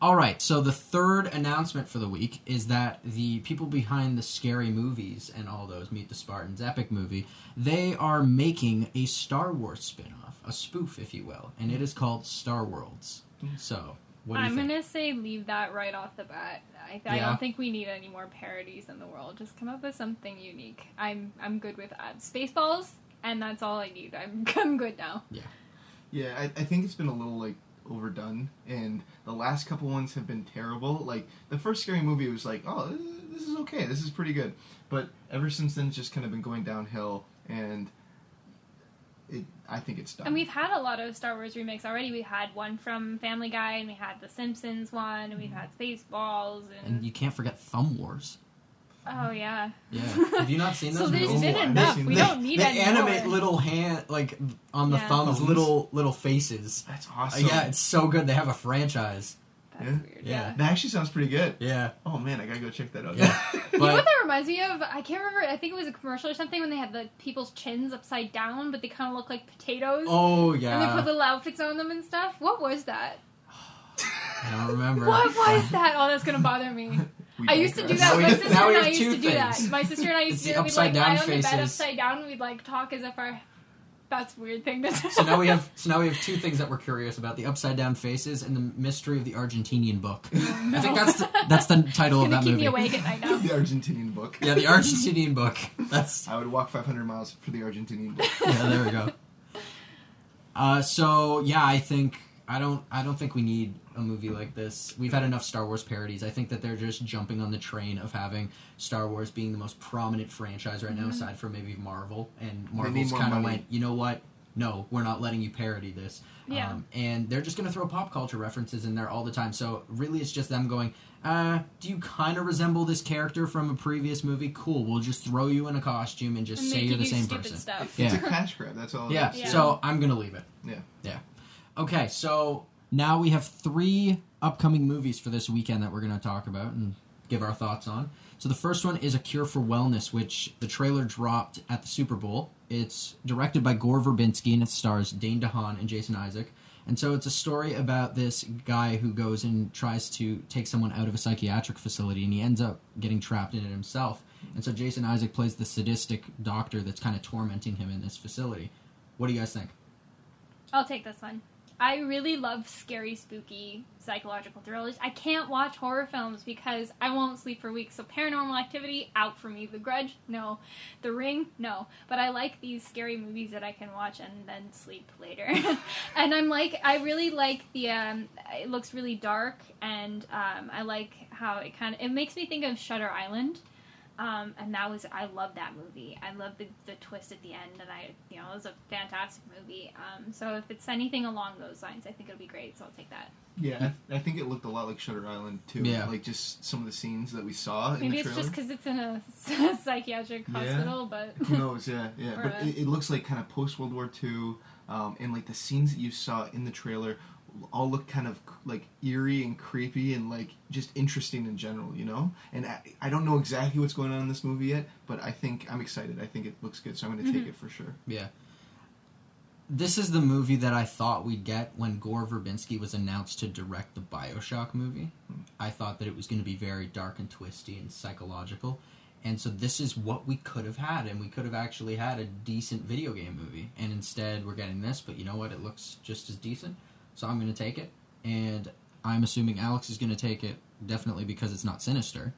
All right, so the third announcement for the week is that the people behind the scary movies and all those Meet the Spartans epic movie, they are making a Star Wars spin-off, a spoof if you will, and it is called Star Worlds. Hmm. So, what do you I'm think? gonna say leave that right off the bat. I, I Yeah. don't think we need any more parodies in the world. Just come up with something unique. I'm I'm good with that. Spaceballs, and that's all I need. I'm I'm good now. Yeah, I, I think it's been a little like overdone, and the last couple ones have been terrible. Like the first scary movie was like, oh, this is- this is okay, this is pretty good, but ever since then, it's just kind of been going downhill, and it I think it's done. And we've had a lot of Star Wars remakes already. We had one from Family Guy, and we had the Simpsons one, and we've had Spaceballs, and, and you can't forget Thumb Wars. oh yeah. Yeah, have you not seen So those? there's movies? been been enough. We them. don't need they any animate more. little hand like on the Yeah. thumbs, Thumbs. little little faces. That's Uh, awesome. yeah, it's so good. They have a franchise. That's Yeah. weird. Yeah. Yeah. that actually sounds pretty good. Yeah, Oh man, I gotta go check that out. Yeah. You know what that reminds me of? I can't remember. I think it was a commercial or something when they had the people's chins upside down, but they kind of look like potatoes. oh yeah. And they put yeah, little outfits on them and stuff. What was that? I don't remember. What was that? Oh, that's gonna bother me. We I used to do that. Now we My have- sister now we and I used to do that. My sister and I used It's to do that. We'd like lie on the bed faces. upside down and we'd like talk as if our. That's a weird thing to do. So now we have so now we have two things that we're curious about: the upside down faces and the mystery of the Argentinian book. I think that's the, that's the title of gonna that keep movie. me awake at night now. the Argentinian book. Yeah, the Argentinian book. That's I would walk 500 miles for the Argentinian book. yeah. There we go. Uh, so yeah, I think I don't I don't think we need a movie like this. We've had enough Star Wars parodies. I think that they're just jumping on the train of having Star Wars being the most prominent franchise right now, aside from maybe Marvel. And Marvel's need kind of money. went, you know what? No, we're not letting you parody this. Yeah. Um, and they're just going to throw pop culture references in there all the time. So really, it's just them going, uh, do you kind of resemble this character from a previous movie? Cool, we'll just throw you in a costume and just And say you're the you same person. stuff. It's a cash grab. That's all. Yeah. Yeah. so I'm gonna leave it. Yeah. Yeah. Okay, so now we have three upcoming movies for this weekend that we're gonna talk about and give our thoughts on. So the first one is A Cure for Wellness, which the trailer dropped at the Super Bowl. It's directed by Gore Verbinski and it stars Dane DeHaan and Jason Isaac. And so it's a story about this guy who goes and tries to take someone out of a psychiatric facility and he ends up getting trapped in it himself. And so Jason Isaac plays the sadistic doctor that's kind of tormenting him in this facility. What do you guys think? I'll take this one. I really love scary, spooky, psychological thrillers. I can't watch horror films because I won't sleep for weeks. So Paranormal Activity out for me. The Grudge, no. The Ring, no. But I like these scary movies that I can watch and then sleep later. and I'm like, I really like the. Um, it looks really dark, and um, I like how it kind of. It makes me think of Shutter Island. Um, and that was I love that movie. I love the, the twist at the end, and I you know it was a fantastic movie. Um, so if it's anything along those lines, I think it'll be great. So I'll take that. Yeah, I, I think it looked a lot like Shutter Island too. Yeah. Like just some of the scenes that we saw in Maybe the it's trailer. just because it's in a psychiatric Yeah. hospital, but Who knows? Yeah, yeah. But Right. it, it looks like kind of post World War II, um, and like the scenes that you saw in the trailer all look kind of like eerie and creepy and like just interesting in general, you know. And I, I don't know exactly what's going on in this movie yet, but I think I'm excited. I think it looks good, so I'm going to Mm-hmm. take it for sure. Yeah. This is the movie that I thought we'd get when Gore Verbinski was announced to direct the Bioshock movie. I thought that it was going to be very dark and twisty and psychological. And so this is what we could have had, and we could have actually had a decent video game movie. And instead, we're getting this, but you know what? It looks just as decent. So I'm going to take it. And I'm assuming Alex is going to take it, definitely because it's not sinister.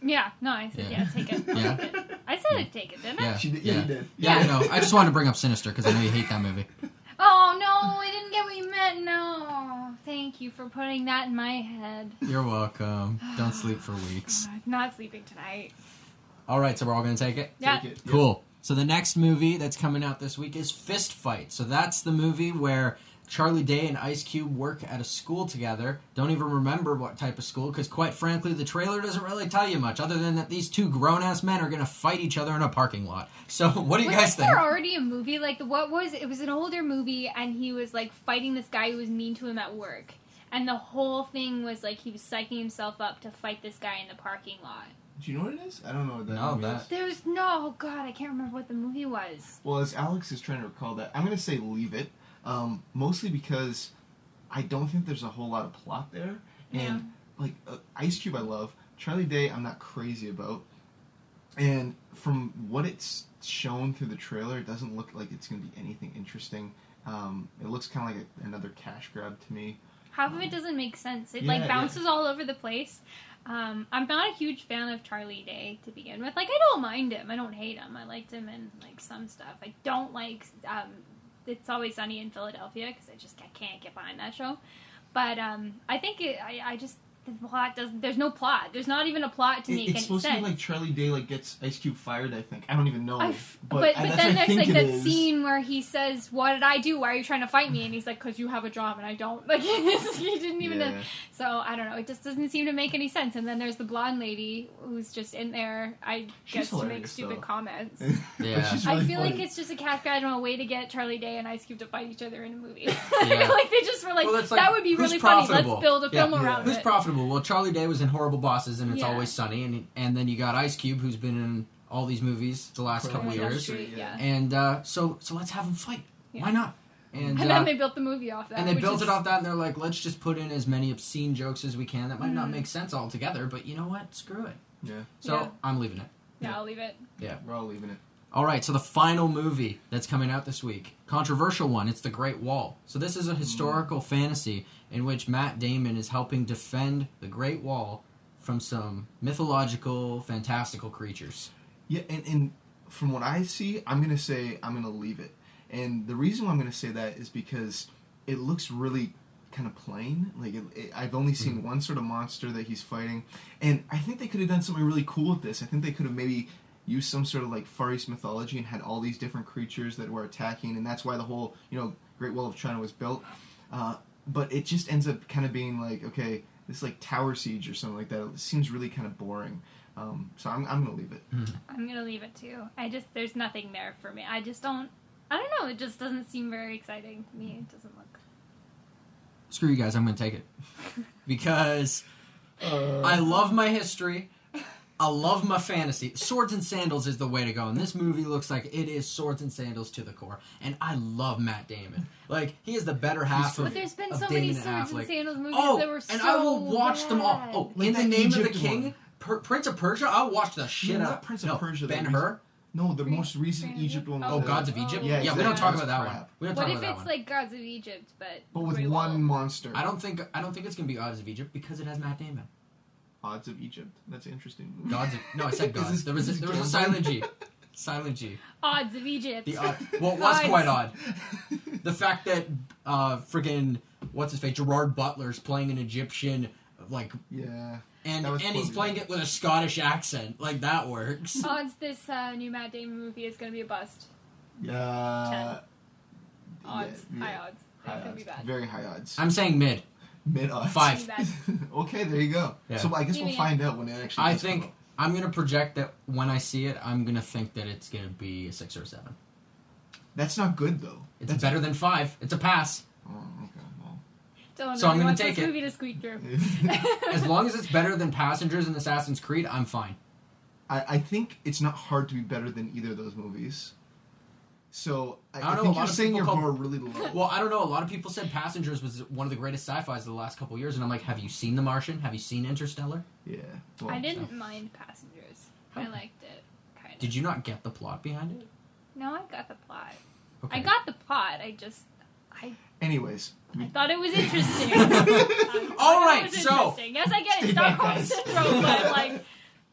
yeah, no, I said Yeah. yeah, take it. Yeah. Take it. I said I'd take it, didn't I? Yeah, She did- yeah, yeah, you did. Yeah, I Yeah. know. I just wanted to bring up Sinister because I know you hate that movie. Oh no, I didn't get what you meant. No, thank you for putting that in my head. You're welcome. Don't sleep for weeks. God, not sleeping tonight. All right, so we're all going to take it? Yeah. Take it. Yeah. Cool. So the next movie that's coming out this week is Fist Fight. So that's the movie where Charlie Day and Ice Cube work at a school together. Don't even remember what type of school, because quite frankly, the trailer doesn't really tell you much, other than that these two grown ass men are going to fight each other in a parking lot. So, what do you Wasn't guys think? Was there already a movie like what was it? was an older movie, and he was like fighting this guy who was mean to him at work, and the whole thing was like he was psyching himself up to fight this guy in the parking lot. Do you know what it is? I don't know what that No, movie that- is. There's no oh god, I can't remember what the movie was. Well, as Alex is trying to recall that, I'm going to say leave it. Um, mostly because I don't think there's a whole lot of plot there. Yeah. And, like, uh, Ice Cube I love. Charlie Day I'm not crazy about. And from what it's shown through the trailer, it doesn't look like it's going to be anything interesting. Um, it looks kind of like a, another cash grab to me. Half of it doesn't make sense. It Yeah, like yeah. bounces all over the place. Um, I'm not a huge fan of Charlie Day to begin with. Like I don't mind him. I don't hate him. I liked him in like some stuff. I don't like um, It's Always Sunny in Philadelphia because I just I can't get behind that show. But um, I think it, I I just the plot doesn't. There's no plot. There's not even a plot to It- make it's any supposed sense. to be like Charlie Day like gets Ice Cube fired. I think I don't even know. I f- but but I- but that's then I there's think like it that is. scene where he says, "What did I do? Why are you trying to fight me?" And he's like, "Cause you have a job and I don't." Like he didn't even. Yeah. So I don't know. It just doesn't seem to make any sense. And then there's the blonde lady who's just in there. I She's guess to make stupid though. comments. Yeah. she's I really feel like it's just a cat guide on a way to get Charlie Day and Ice Cube to fight each other in a movie. Yeah. like they just were like, Well, like, that would be who's really funny. Let's build a Yeah. film Yeah. around Who's it. Profitable? Well, Charlie Day was in Horrible Bosses and It's Yeah. Always Sunny, and and then you got Ice Cube, who's been in all these movies the last couple years, Street, yeah. and uh, so so let's have them fight. Yeah. Why not? And, And uh, then they built the movie off that. and they built is- it off that, and they're like, let's just put in as many obscene jokes as we can. That might not Mhm. make sense altogether, but you know what? Screw it. yeah, So Yeah. I'm leaving it. Yeah, I'll leave it. Yeah, we're all leaving it. All right, so the final movie that's coming out this week, controversial one. It's The Great Wall. So this is a historical fantasy in which Matt Damon is helping defend the Great Wall from some mythological, fantastical creatures. Yeah, and, and from what I see, I'm gonna say I'm gonna leave it. And the reason why I'm gonna say that is because it looks really kind of plain. Like it, it, I've only seen one sort of monster that he's fighting, and I think they could have done something really cool with this. I think they could have maybe used some sort of like Far East mythology and had all these different creatures that were attacking, and that's why the whole you know Great Wall of China was built. Uh, but it just ends up kind of being like okay, this like tower siege or something like that. It seems really kind of boring. Um, so I'm, I'm gonna leave it. I'm gonna leave it too. I just there's nothing there for me. I just don't. I don't know. It just doesn't seem very exciting to me. It doesn't look. Screw you guys, I'm going to take it. Because Uh, I love my history. I love my fantasy. Swords and sandals is the way to go. And this movie looks like it is swords and sandals to the core. And I love Matt Damon. Like, he is the better half He's of But there's been of so many Damon swords and Affleck. sandals movies Oh, that were so and I will watch them all. bad. Oh, Like in the that name of the King. Per- Prince of Persia. I'll watch the shit No, out. not Prince of no, Persia, Ben Hur. No, the Green- most recent Green- Egypt one. Oh, Oh, was, Gods of oh, Egypt. Yeah, yeah, we don't talk about that Crap. one. We don't What talk about that one. What if it's one. like Gods of Egypt, but But with one Wall? monster. I don't think I don't think it's gonna be Gods of Egypt because it has Matt Damon. Odds of Egypt. That's an interesting. Gods of no, I said gods. this- there was a, there was a silent G, silent G. Odds of Egypt. The odd, well, it was Odds. quite odd. The fact that uh friggin' what's his face Gerard Butler's playing an Egyptian like yeah. and and he's playing it with a Scottish accent like that works. Odds this uh, new Matt Damon movie is gonna be a bust. Uh, Odds, yeah, high odds. High It's gonna be odds. bad. Very high odds. I'm saying mid. Mid odds. Five. Okay, there you go. Yeah. So I guess we'll find out when it actually. I does come think. I'm gonna project that when I see it, I'm gonna think that it's gonna be a six or a seven. that's not good though. It's That's better than five. It's a pass. Oh, okay. Well. Don't So I'm gonna want take this it. movie to squeak through. As long as it's better than Passengers and Assassin's Creed, I'm fine. I, I think it's not hard to be better than either of those movies. So I, I don't I know, think a lot you're of saying your call- bar really low. Well, I don't know. A lot of people said Passengers was one of the greatest sci-fi's of the last couple years, and I'm like, have you seen The Martian? Have you seen Interstellar? yeah. Well, I didn't mind Passengers. I liked it. Kind of. Did you not get the plot behind it? No, I got the plot. Okay. I got the plot. I just I, Anyways, I thought it was interesting. I thought All it right, was so- interesting. yes, I get Stay it. back, Stockholm guys. syndrome, but like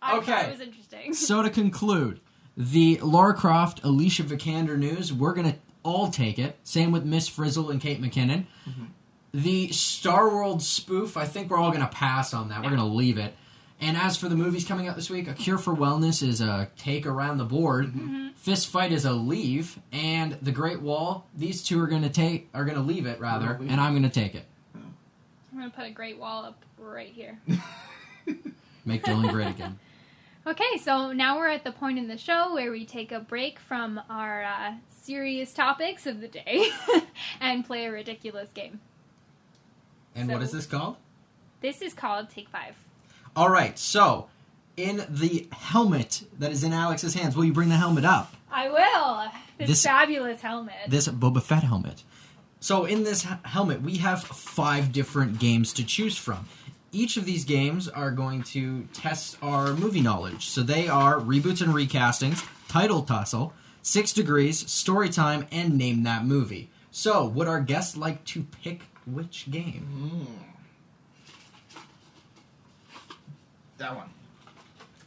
I Okay. thought it was interesting. So to conclude, the Lara Croft, Alicia Vikander news, we're gonna all take it. Same with Miss Frizzle and Kate McKinnon. Mhm. The Star World spoof, I think we're all gonna pass on that. We're gonna leave it. And as for the movies coming out this week, A Cure for Wellness is a take around the board. Fist Fight is a leave, and The Great Wall. These two are gonna take are gonna leave it rather, leave and it. I'm gonna take it. I'm gonna put a great wall up right here. Make Dylan great again. Okay, so now we're at the point in the show where we take a break from our uh, serious topics of the day and play a ridiculous game. And what So- is this called? This is called Take Five. All right, so in the helmet that is in Alex's hands, will you bring the helmet up? I will. This, This- fabulous helmet. This Boba Fett helmet. So in this helmet, we have five different games to choose from. Each of these games are going to test our movie knowledge. So they are reboots and recastings, title tussle, six degrees, story time, and name that movie. So would our guests like to pick which game? Hmm. That one.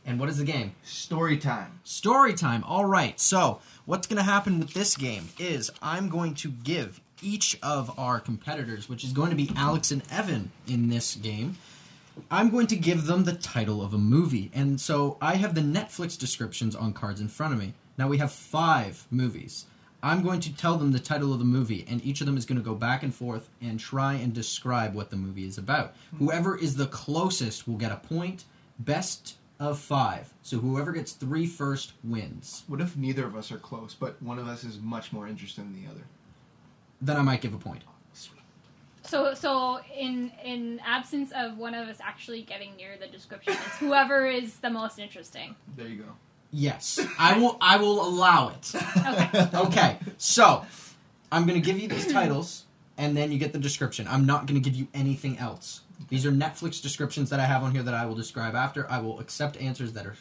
And what is the game? Story time. Story time. All right. So, what's going to happen with this game is I'm going to give each of our competitors, which is going to be Alex and Evan in this game, I'm going to give them the title of a movie. And so I have the Netflix descriptions on cards in front of me. Now we have five movies. I'm going to tell them the title of the movie, and each of them is going to go back and forth and try and describe what the movie is about. Hmm. Whoever is the closest will get a point. Best of five. So whoever gets three first wins. What if neither of us are close, but one of us is much more interested than the other? Then I might give a point. Sweet. So, so in in absence of one of us actually getting near the description, it's whoever is the most interesting. There you go. Yes, I will. I will allow it. Okay. Okay, so I'm going to give you these titles, and then you get the description. I'm not going to give you anything else. These are Netflix descriptions that I have on here that I will describe after. I will accept answers that are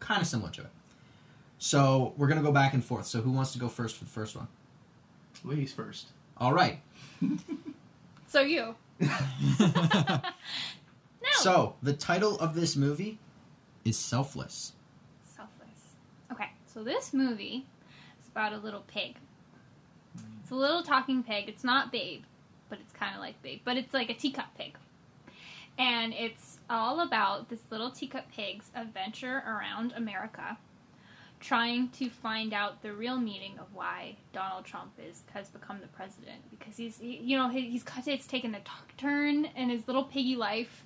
kind of similar to it. So we're going to go back and forth. So who wants to go first for the first one? Ladies first. All right. So you. No. So the title of this movie is Selfless. Selfless. Okay, so this movie is about a little pig. It's a little talking pig. It's not Babe, but it's kind of like Babe, but it's like a teacup pig. And it's all about this little teacup pig's adventure around America, trying to find out the real meaning of why Donald Trump is has become the president. Because he's, he, you know, he- he's it's taken a turn in his little piggy life,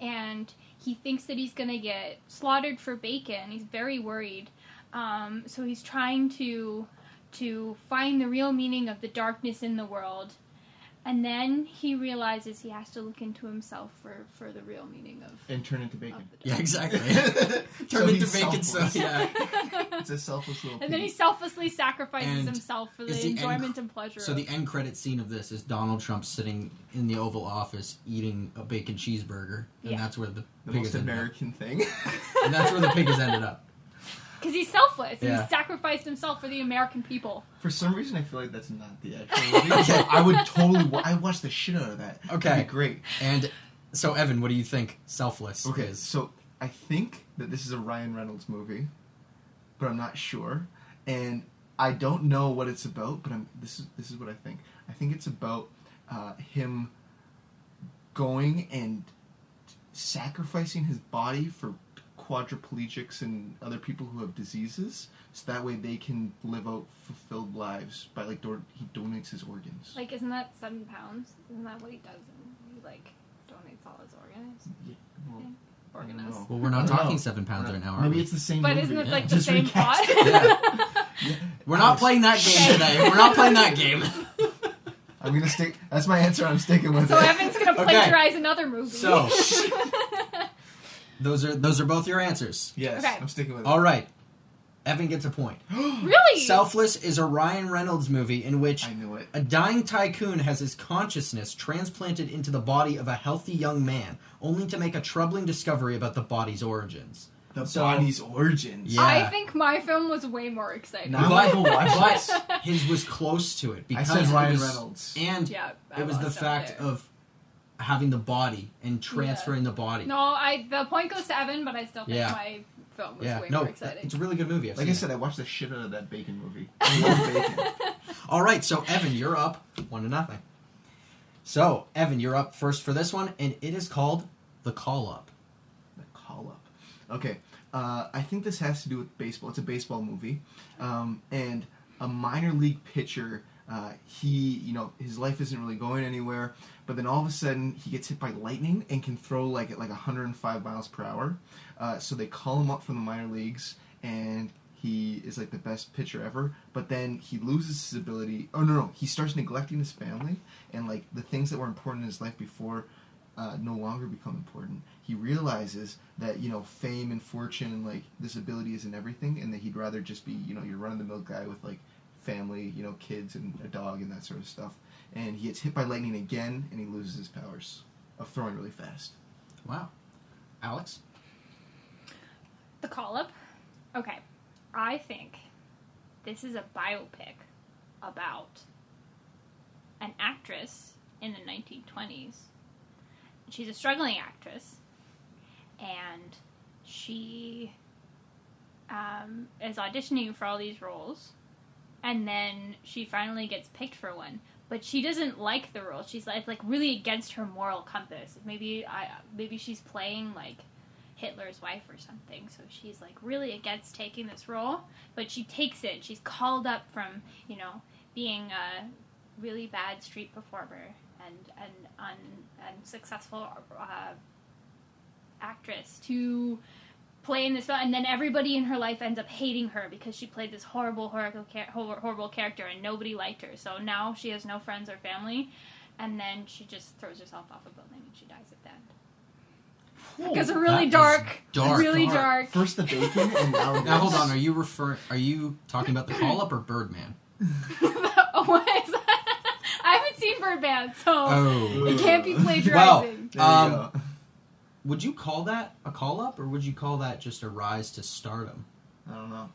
and he thinks that he's going to get slaughtered for bacon. He's very worried. Um, so he's trying to to find the real meaning of the darkness in the world. And then he realizes he has to look into himself for, for the real meaning of, And turn into bacon. Yeah, darkness. exactly. So Turn into bacon. So yeah. It's a selfless little And then he selflessly sacrifices And himself for the the end enjoyment cr- and pleasure. So of- the end credit scene of this is Donald Trump sitting in the Oval Office eating a bacon cheeseburger, and Yeah. that's where the, the pig most has ended up. American thing. And that's where the pig has ended up. Because he's selfless. Yeah. He sacrificed himself for the American people. For some reason, I feel like that's not the actual movie. so I would totally. Wa- I watched the shit out of that. Okay. That'd be great. And so, Evan, what do you think Selfless Okay, is? so I think that this is a Ryan Reynolds movie, but I'm not sure, and I don't know what it's about. But I'm this is this is what I think. I think it's about uh, him going and sacrificing his body for quadriplegics and other people who have diseases, so that way they can live out fulfilled lives by like do- he donates his organs. Like, isn't that seven pounds? Isn't that what he does? And he, like, donates all his organs? Yeah, well, I don't Organist. know. Well, we're not talking know. seven pounds right now, are Maybe we? it's the same. But movie. isn't it Yeah. like the Just same plot? recast. Yeah. We're not playing that game today. We're not playing that game. I'm gonna stick. That's my answer. I'm sticking with so it. Evan's gonna Okay. plagiarize another movie. So- Those are those are both your answers. yes, Okay. I'm sticking with it. All right. Evan gets a point. really? Selfless is a Ryan Reynolds movie in which I knew it. a dying tycoon has his consciousness transplanted into the body of a healthy young man, only to make a troubling discovery about the body's origins. The So- body's origins. Yeah. I think my film was way more exciting. Now I go watch but his was close to it I because said it Ryan was- Reynolds. and yeah, I it was the lost out fact there. of having the body and transferring the body. No, I the point goes to Evan, but I still think Yeah. my film was yeah, way no, more exciting. it's a really good movie. I've Like seen I it. said, I watched the shit out of that bacon movie. I love bacon. All right, so Evan, you're up one to nothing. So Evan, you're up first for this one, and it is called the call up. The call Up. Okay, uh, I think this has to do with baseball. It's a baseball movie, um, and a minor league pitcher. Uh, he, you know, his life isn't really going anywhere, but then all of a sudden he gets hit by lightning and can throw like at like 105 miles per hour. Uh, so they call him up from the minor leagues, and he is like the best pitcher ever. But then he loses his ability. Oh no, no, he starts neglecting his family, and like the things that were important in his life before uh, no longer become important. He realizes that you know fame and fortune and like this ability isn't everything, and that he'd rather just be you know your run of the mill guy with like family, you know, kids and a dog and that sort of stuff. And he gets hit by lightning again, and he loses his powers of throwing really fast. Wow. Alex? The call up. Okay, I think this is a biopic about an actress in the 1920s. She's a struggling actress, and she um, is auditioning for all these roles, and then she finally gets picked for one. But she doesn't like the role. She's like, like really against her moral compass. Maybe I maybe she's playing like Hitler's wife or something. So she's like really against taking this role, but she takes it. She's called up from you know being a really bad street performer and and un, unsuccessful uh, actress to play in this film, and then everybody in her life ends up hating her because she played this horrible, horrible, char- horrible character, and nobody liked her. So now she has no friends or family, and then she just throws herself off a building and she dies at the end. Because That really dark, dark. really dark. First the bacon, and now Now hold on. Are you refer? Are you talking about the call up or Birdman? oh, what is that? I haven't seen Birdman, so Oh. it can't be Well, plagiarizing. There you um, go. Would you call that a call up, or would you call that just a rise to stardom? I don't know.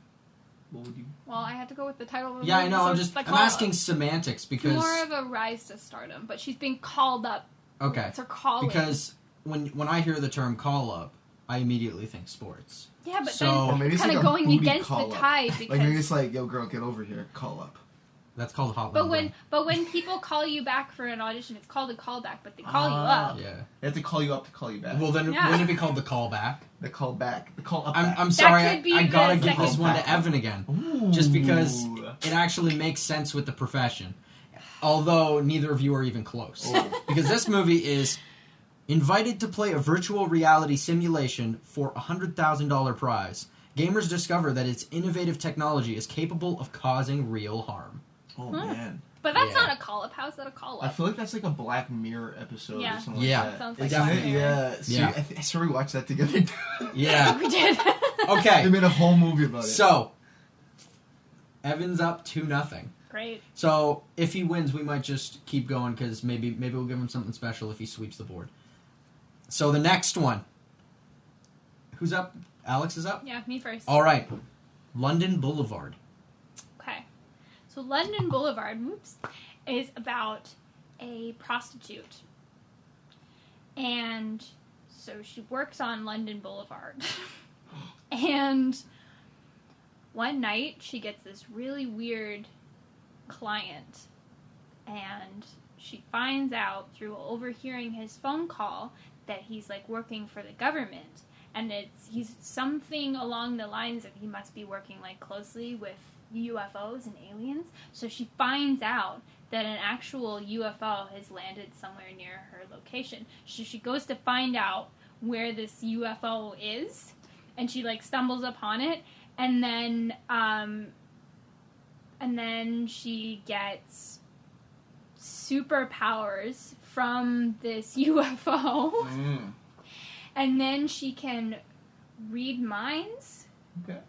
What would you? well, I had to go with the title of the Yeah, I know. so I'm just. the I'm call-up. asking semantics It's because. more of a rise to stardom, but she's being called up. Okay. It's her calling. Because when when I hear the term call up, I immediately think sports. yeah, but so- then Or maybe it's kind like of a going booty against the call-up. tide because. Like maybe it's like, yo, girl, get over here. Call up. That's called hotline. but when but when people call you back for an audition, it's called a callback, but they call you Ah. up. yeah. They have to call you up to call you back. Well, then Yeah. wouldn't it be called the callback? the call back. The call up. I'm, back. I'm sorry. could I, be I the gotta give second this one to. Evan again, Ooh. just because it actually makes sense with the profession. Although neither of you are even close, Oh. because this movie is invited to play a virtual reality simulation for a hundred thousand dollar prize. Gamers discover that its innovative technology is capable of causing real harm. Oh Huh. man, But that's Yeah. not a call up. How's that a call up? I feel like that's like a Black Mirror episode Yeah. or something Yeah. like that. Sounds like Black? Mirror. Yeah. So Yeah. I, th- I swear we watched that together. Yeah. we did. Okay. they made a whole movie about it. So, Evan's up two nothing. Great. So if he wins, we might just keep going because maybe maybe we'll give him something special if he sweeps the board. So the next one, who's up? Alex is up. Yeah, me first. All right, London Boulevard. So London Boulevard, whoops, is about a prostitute. And so she works on London Boulevard. and one night she gets this really weird client and she finds out through overhearing his phone call that he's like working for the government and it's he's something along the lines of he must be working like closely with UFOs and aliens. So she finds out that an actual UFO has landed somewhere near her location. So she goes to find out where this UFO is, and she like stumbles upon it, and then um, and then she gets superpowers from this UFO. Mm. and then she can read minds. Okay.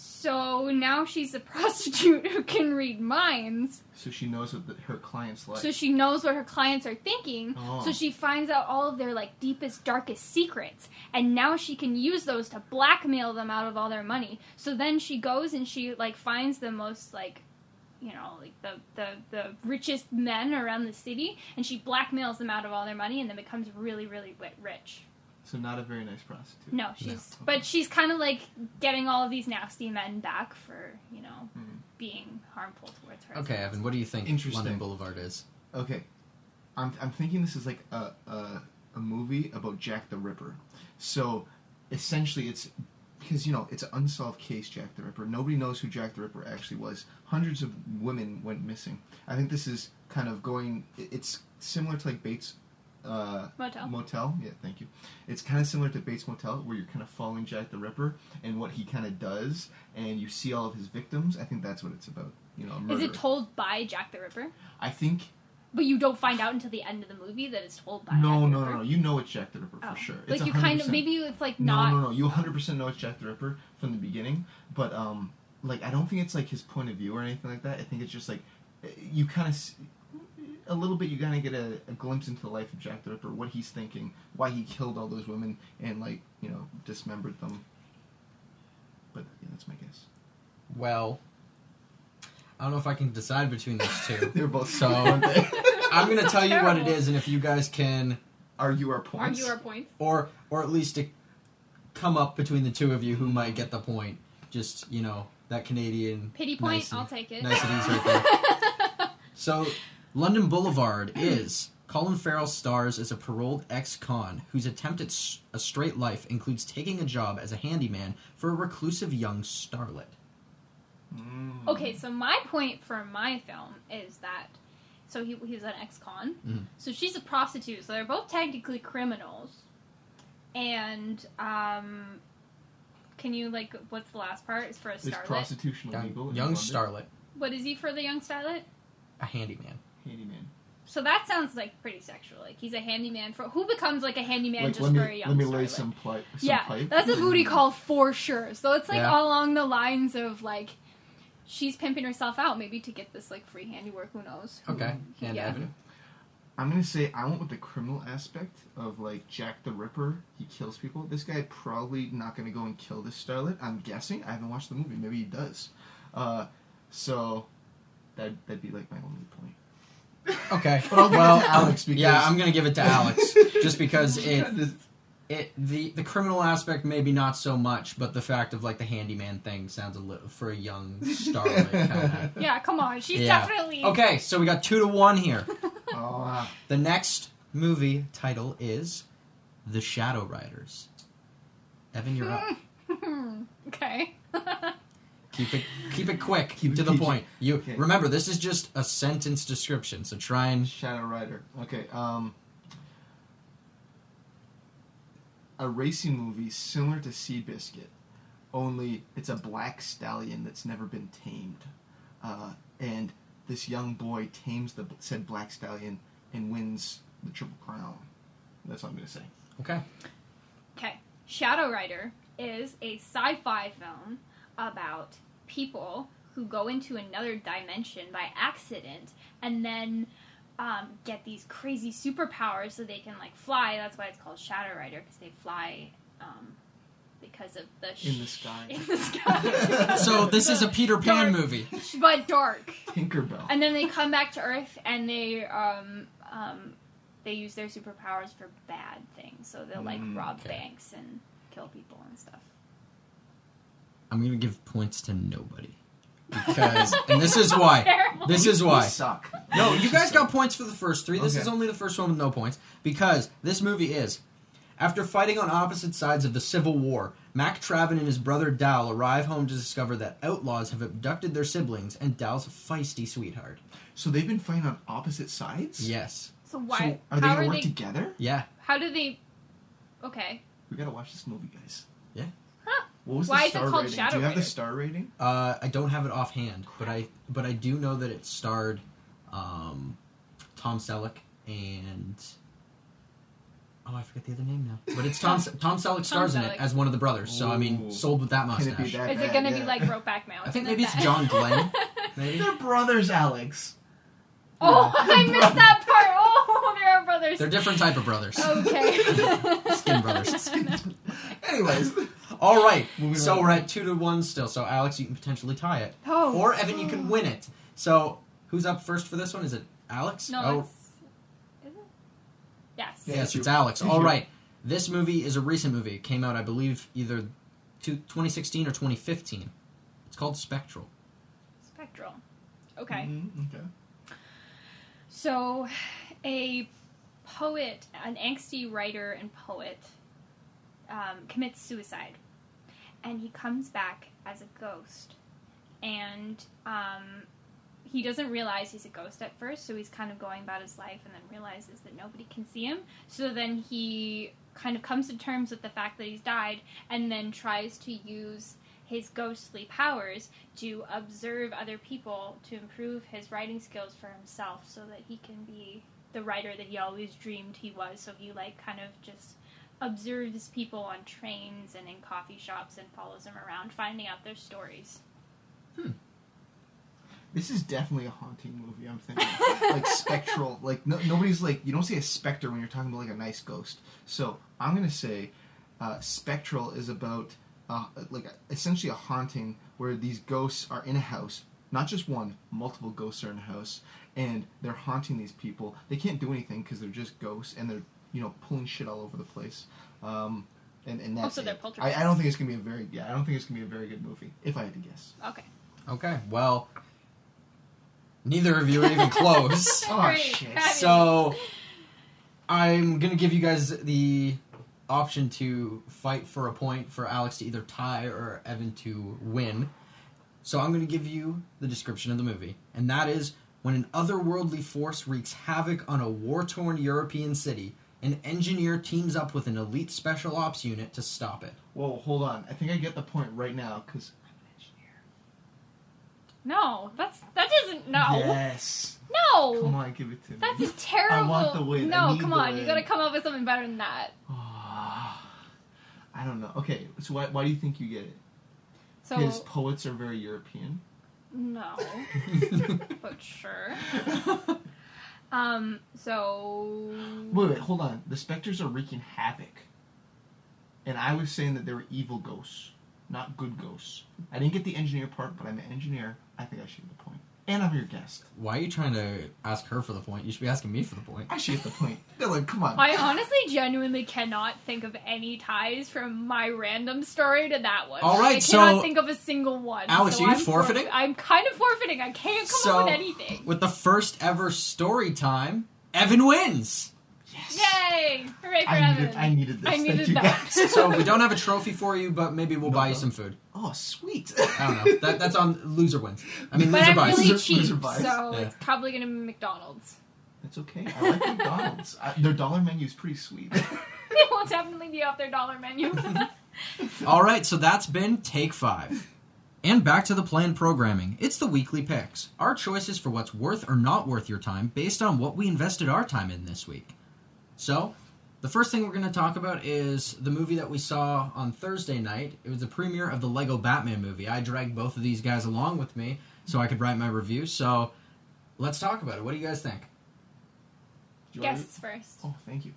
So now she's a prostitute who can read minds. So she knows what the, her clients like. So she knows what her clients are thinking. Oh. So she finds out all of their like deepest, darkest secrets, and now she can use those to blackmail them out of all their money. So then she goes and she like finds the most like you know, like the, the, the richest men around the city, and she blackmails them out of all their money, and then becomes really, really rich. So not a very nice prostitute. No, she's Okay. but she's kind of like getting all of these nasty men back for you know Mhm. being harmful towards her. Okay, Evan, what do you think Interesting. London Boulevard is? Okay, I'm I'm thinking this is like a a, a movie about Jack the Ripper. So essentially it's because you know it's an unsolved case, Jack the Ripper. Nobody knows who Jack the Ripper actually was. Hundreds of women went missing. I think this is kind of going. It's similar to like Bates. Uh, Motel. Motel, yeah, thank you. It's kind of similar to Bates Motel, where you're kind of following Jack the Ripper and what he kind of does, and you see all of his victims. I think that's what it's about. You know, Is it told by Jack the Ripper? I think But you don't find out until the end of the movie that it's told by no, Jack no, no, no. You know it's Jack the Ripper Oh. for sure. Like It's you kind of maybe it's like No, not. no, no. no. You 100% know it's Jack the Ripper from the beginning, but um, like I don't think it's like his point of view or anything like that. I think it's just like eh, you kind of a little bit. You kind of get a, a glimpse into the life of Jack the Ripper, what he's thinking, why he killed all those women and like you know dismembered them. But yeah, that's my guess. Well, I don't know if I can decide between those two. They're both So- aren't they? I'm gonna So tell you what it is, and if you guys can, argue our points. Argue our points. or or at least to come up between the two of you who might get the point. Just you know that Canadian Pity point. nicety- I'll take it. niceties right there. So, London Boulevard is Colin Farrell stars as a paroled ex-con whose attempt at a straight life includes taking a job as a handyman for a reclusive young starlet. Mm. Okay, so my point for my film is that so he he was an ex-con, Mhm. so she's a prostitute, so they're both technically criminals. And um, can you like what's the last part? Is for a Is starlet. prostitution illegal? Young, young starlet, what is he for the young starlet? a handyman. Handyman. So that sounds like pretty sexual. Like he's a handyman for who becomes like a handyman Like just let me for a young let me starlet. lay some, pli- some yeah, pipe. that's a booty call for sure. So it's like Yeah. all along the lines of like she's pimping herself out maybe to get this like free handiwork. Who knows? Okay, and Yeah. Evan. I'm gonna say I went with the criminal aspect of like Jack the Ripper. He kills people. This guy probably not gonna go and kill this starlet. I'm guessing. I haven't watched the movie. Maybe he does. Uh, so that that'd be like my only point. Okay, But I'll give it well, to Alex um, because yeah, I'm gonna give it to Alex just because it it the the criminal aspect maybe not so much, but the fact of like the handyman thing sounds a little for a young starlet kind Yeah, come on. She's Yeah. definitely. Okay, so we got two to one here. Oh, wow. The next movie title is The Shadow Riders. Evan, you're up. okay. Keep it keep it quick. Keep it to the PG. point. You Okay. remember this is just a sentence description, so try and Shadow Rider. Okay. Um, a racing movie similar to Seabiscuit, only it's a black stallion that's never been tamed, uh, and this young boy tames the said black stallion and wins the triple crown. That's what I'm gonna say. Okay. Okay. Shadow Rider is a sci-fi film about people who go into another dimension by accident and then um, get these crazy superpowers so they can like fly. That's why it's called Shadow Rider because they fly um, because of the sh- In the sky. In the sky. So this is a Peter Pan Dark. movie. but dark. Tinkerbell. And then they come back to Earth and they um um they use their superpowers for bad things. So they'll like Mm, rob okay. banks and kill people and stuff. I'm gonna give points to nobody. Because and this is why. Terrible. This is We why. suck. No, you guys got points for the first three. This Okay. is only the first one with no points because this movie is. After fighting on opposite sides of the Civil War, Mac Traven and his brother Dal arrive home to discover that outlaws have abducted their siblings and Dal's feisty sweetheart. So they've been fighting on opposite sides. Yes. So why? So are they how gonna are work they? together? Yeah. How do they? Okay. We gotta watch this movie, guys. Yeah. Huh. What was Why the is it star called rating? Shadow Do you have the Rider? star rating? Uh, I don't have it offhand, but I but I do know that it starred um, Tom Selleck and oh I forget the other name now. But it's Tom Tom Selleck stars in Selleck. it as one of the brothers. So I mean, Ooh. sold with that Can mustache. it be that Is it bad? gonna be Yeah. like Brokeback Mountain? I think maybe it's that? John Glenn. Maybe They're brothers, Alex. oh, I missed that part. Oh, they are brothers. they're different type of brothers. Okay. Skin brothers. Anyways, All right, Moving so on. we're at two to one still. So Alex, you can potentially tie it, Oh. or Evan, you can win it. So who's up first for this one? Is it Alex? No, oh, it's. Is it? Yes. Yeah. yes, it's Alex. It's All you. right, this movie is a recent movie. It came out, I believe, either two, 2016 or 2015. It's called Spectral. Spectral. Okay. Mhm, okay. So, a poet, an angsty writer and poet, um, commits suicide, and he comes back as a ghost, and um, he doesn't realize he's a ghost at first, so he's kind of going about his life, and then realizes that nobody can see him. So then he kind of comes to terms with the fact that he's died, and then tries to use his ghostly powers to observe other people to improve his writing skills for himself so that he can be the writer that he always dreamed he was so he like kind of just observes people on trains and in coffee shops and follows them around finding out their stories Hmm. This is definitely a haunting movie. I'm thinking like spectral. Like no, nobody's like you don't say a specter when you're talking about like a nice ghost. So I'm gonna say uh, spectral is about uh, like essentially a haunting where these ghosts are in a house. Not just one, multiple ghosts are in a house, and they're haunting these people. They can't do anything because they're just ghosts, and they're you know pulling shit all over the place. Um, and and that's Also, they're it. I. I don't think it's gonna be a very yeah. I don't think it's gonna be a very good movie. If I had to guess. okay Okay, well, neither of you are even close. Oh, Great. shit. Fabulous. So I'm gonna give you guys the option to fight for a point for Alex to either tie or Evan to win. So I'm gonna give you the description of the movie, and that is when an otherworldly force wreaks havoc on a war-torn European city, an engineer teams up with an elite special ops unit to stop it. Whoa, hold on. I think I get the point right now because I'm an engineer. no that's that doesn't no Yes. no Come on, give it to me. that's a terrible I want the win. I no need come the on you gotta come up with something better than that Ah, I don't know. Okay, so why, why do you think you get it? so Because poets are very European. no but sure um so Wait, wait, hold on. The specters are wreaking havoc. And I was saying that they were evil ghosts, not good ghosts. I didn't get the engineer part, but I'm an engineer. I think I should get the point. And I'm your guest. Why are you trying to ask her for the point? You should be asking me for the point. I should get the point. Dylan, come on. I honestly genuinely cannot think of any ties from my random story to that one. All right, I cannot so- think of a single one. Alex, so are you I'm forfeiting? forf- I'm kind of forfeiting. I can't come So- up with anything. With the first ever story time, Evan wins. Yes. Yay! Hooray for I Evan! needed, I needed this. I needed Thank you that. guys. So we don't have a trophy for you, but maybe we'll No, buy you some food. oh, sweet. I don't know. That, that's on loser wins. I mean, but loser I'm buys. really Loser- cheap, loser buys. so Yeah. it's probably gonna be McDonald's. That's okay. I like McDonald's. I, their dollar menu is pretty sweet. it will definitely be off their dollar menu. All right, so that's been take five. And back to the planned programming. It's the weekly picks. Our choices for what's worth or not worth your time based on what we invested our time in this week. So, the first thing we're going to talk about is the movie that we saw on Thursday night. It was the premiere of the Lego Batman movie. I dragged both of these guys along with me so I could write my review. So, let's talk about it. What do you guys think? You want to- Guests first. Oh, thank you.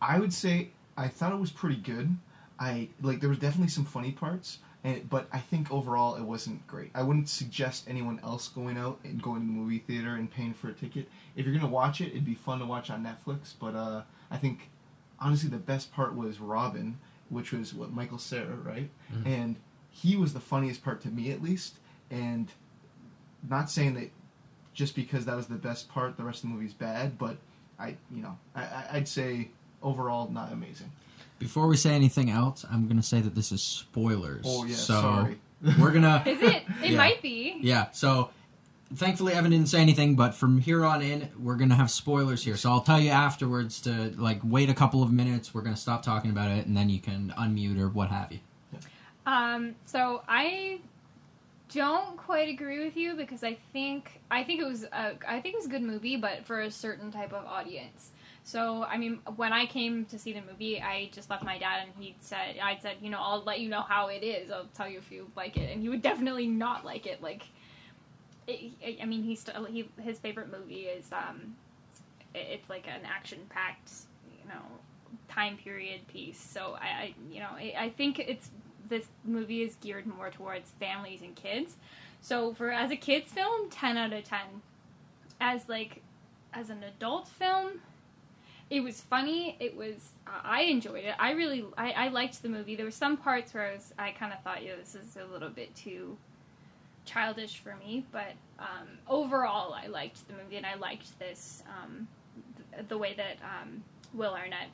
I would say I thought it was pretty good. I like there was definitely some funny parts, and but I think overall it wasn't great. I wouldn't suggest anyone else going out and going to the movie theater and paying for a ticket. If you're gonna watch it, it'd be fun to watch on Netflix. But uh, I think honestly the best part was Robin, which was what Michael Cera, right? Mhm. And he was the funniest part to me at least. And not saying that just because that was the best part, the rest of the movie's bad, but I, you know, I, I- I'd say overall not amazing. Before we say anything else, I'm going to say that this is spoilers. Oh yeah, so sorry. we're going to Is it? It Yeah. might be. Yeah, so thankfully Evan didn't say anything, but from here on in, we're gonna have spoilers here. So I'll tell you afterwards to like wait a couple of minutes. We're gonna stop talking about it, and then you can unmute or what have you. Um, so I don't quite agree with you because I think I think it was a, I think it was a good movie, but for a certain type of audience. So I mean, when I came to see the movie, I just left my dad, and he said, "I said, you know, I'll let you know how it is. I'll tell you if you like it." And he would definitely not like it. Like, it, I mean, he's still he his favorite movie is um, it- it's like an action packed, you know, time period piece. So I, I you know, I, I think it's this movie is geared more towards families and kids. So for as a kids film, ten out of ten. As like as an adult film, it was funny. It was I enjoyed it. I really I, I liked the movie. There were some parts where I was I kind of thought, yeah, this is a little bit too childish for me. But um, overall, I liked the movie and I liked this um, th- the way that um, Will Arnett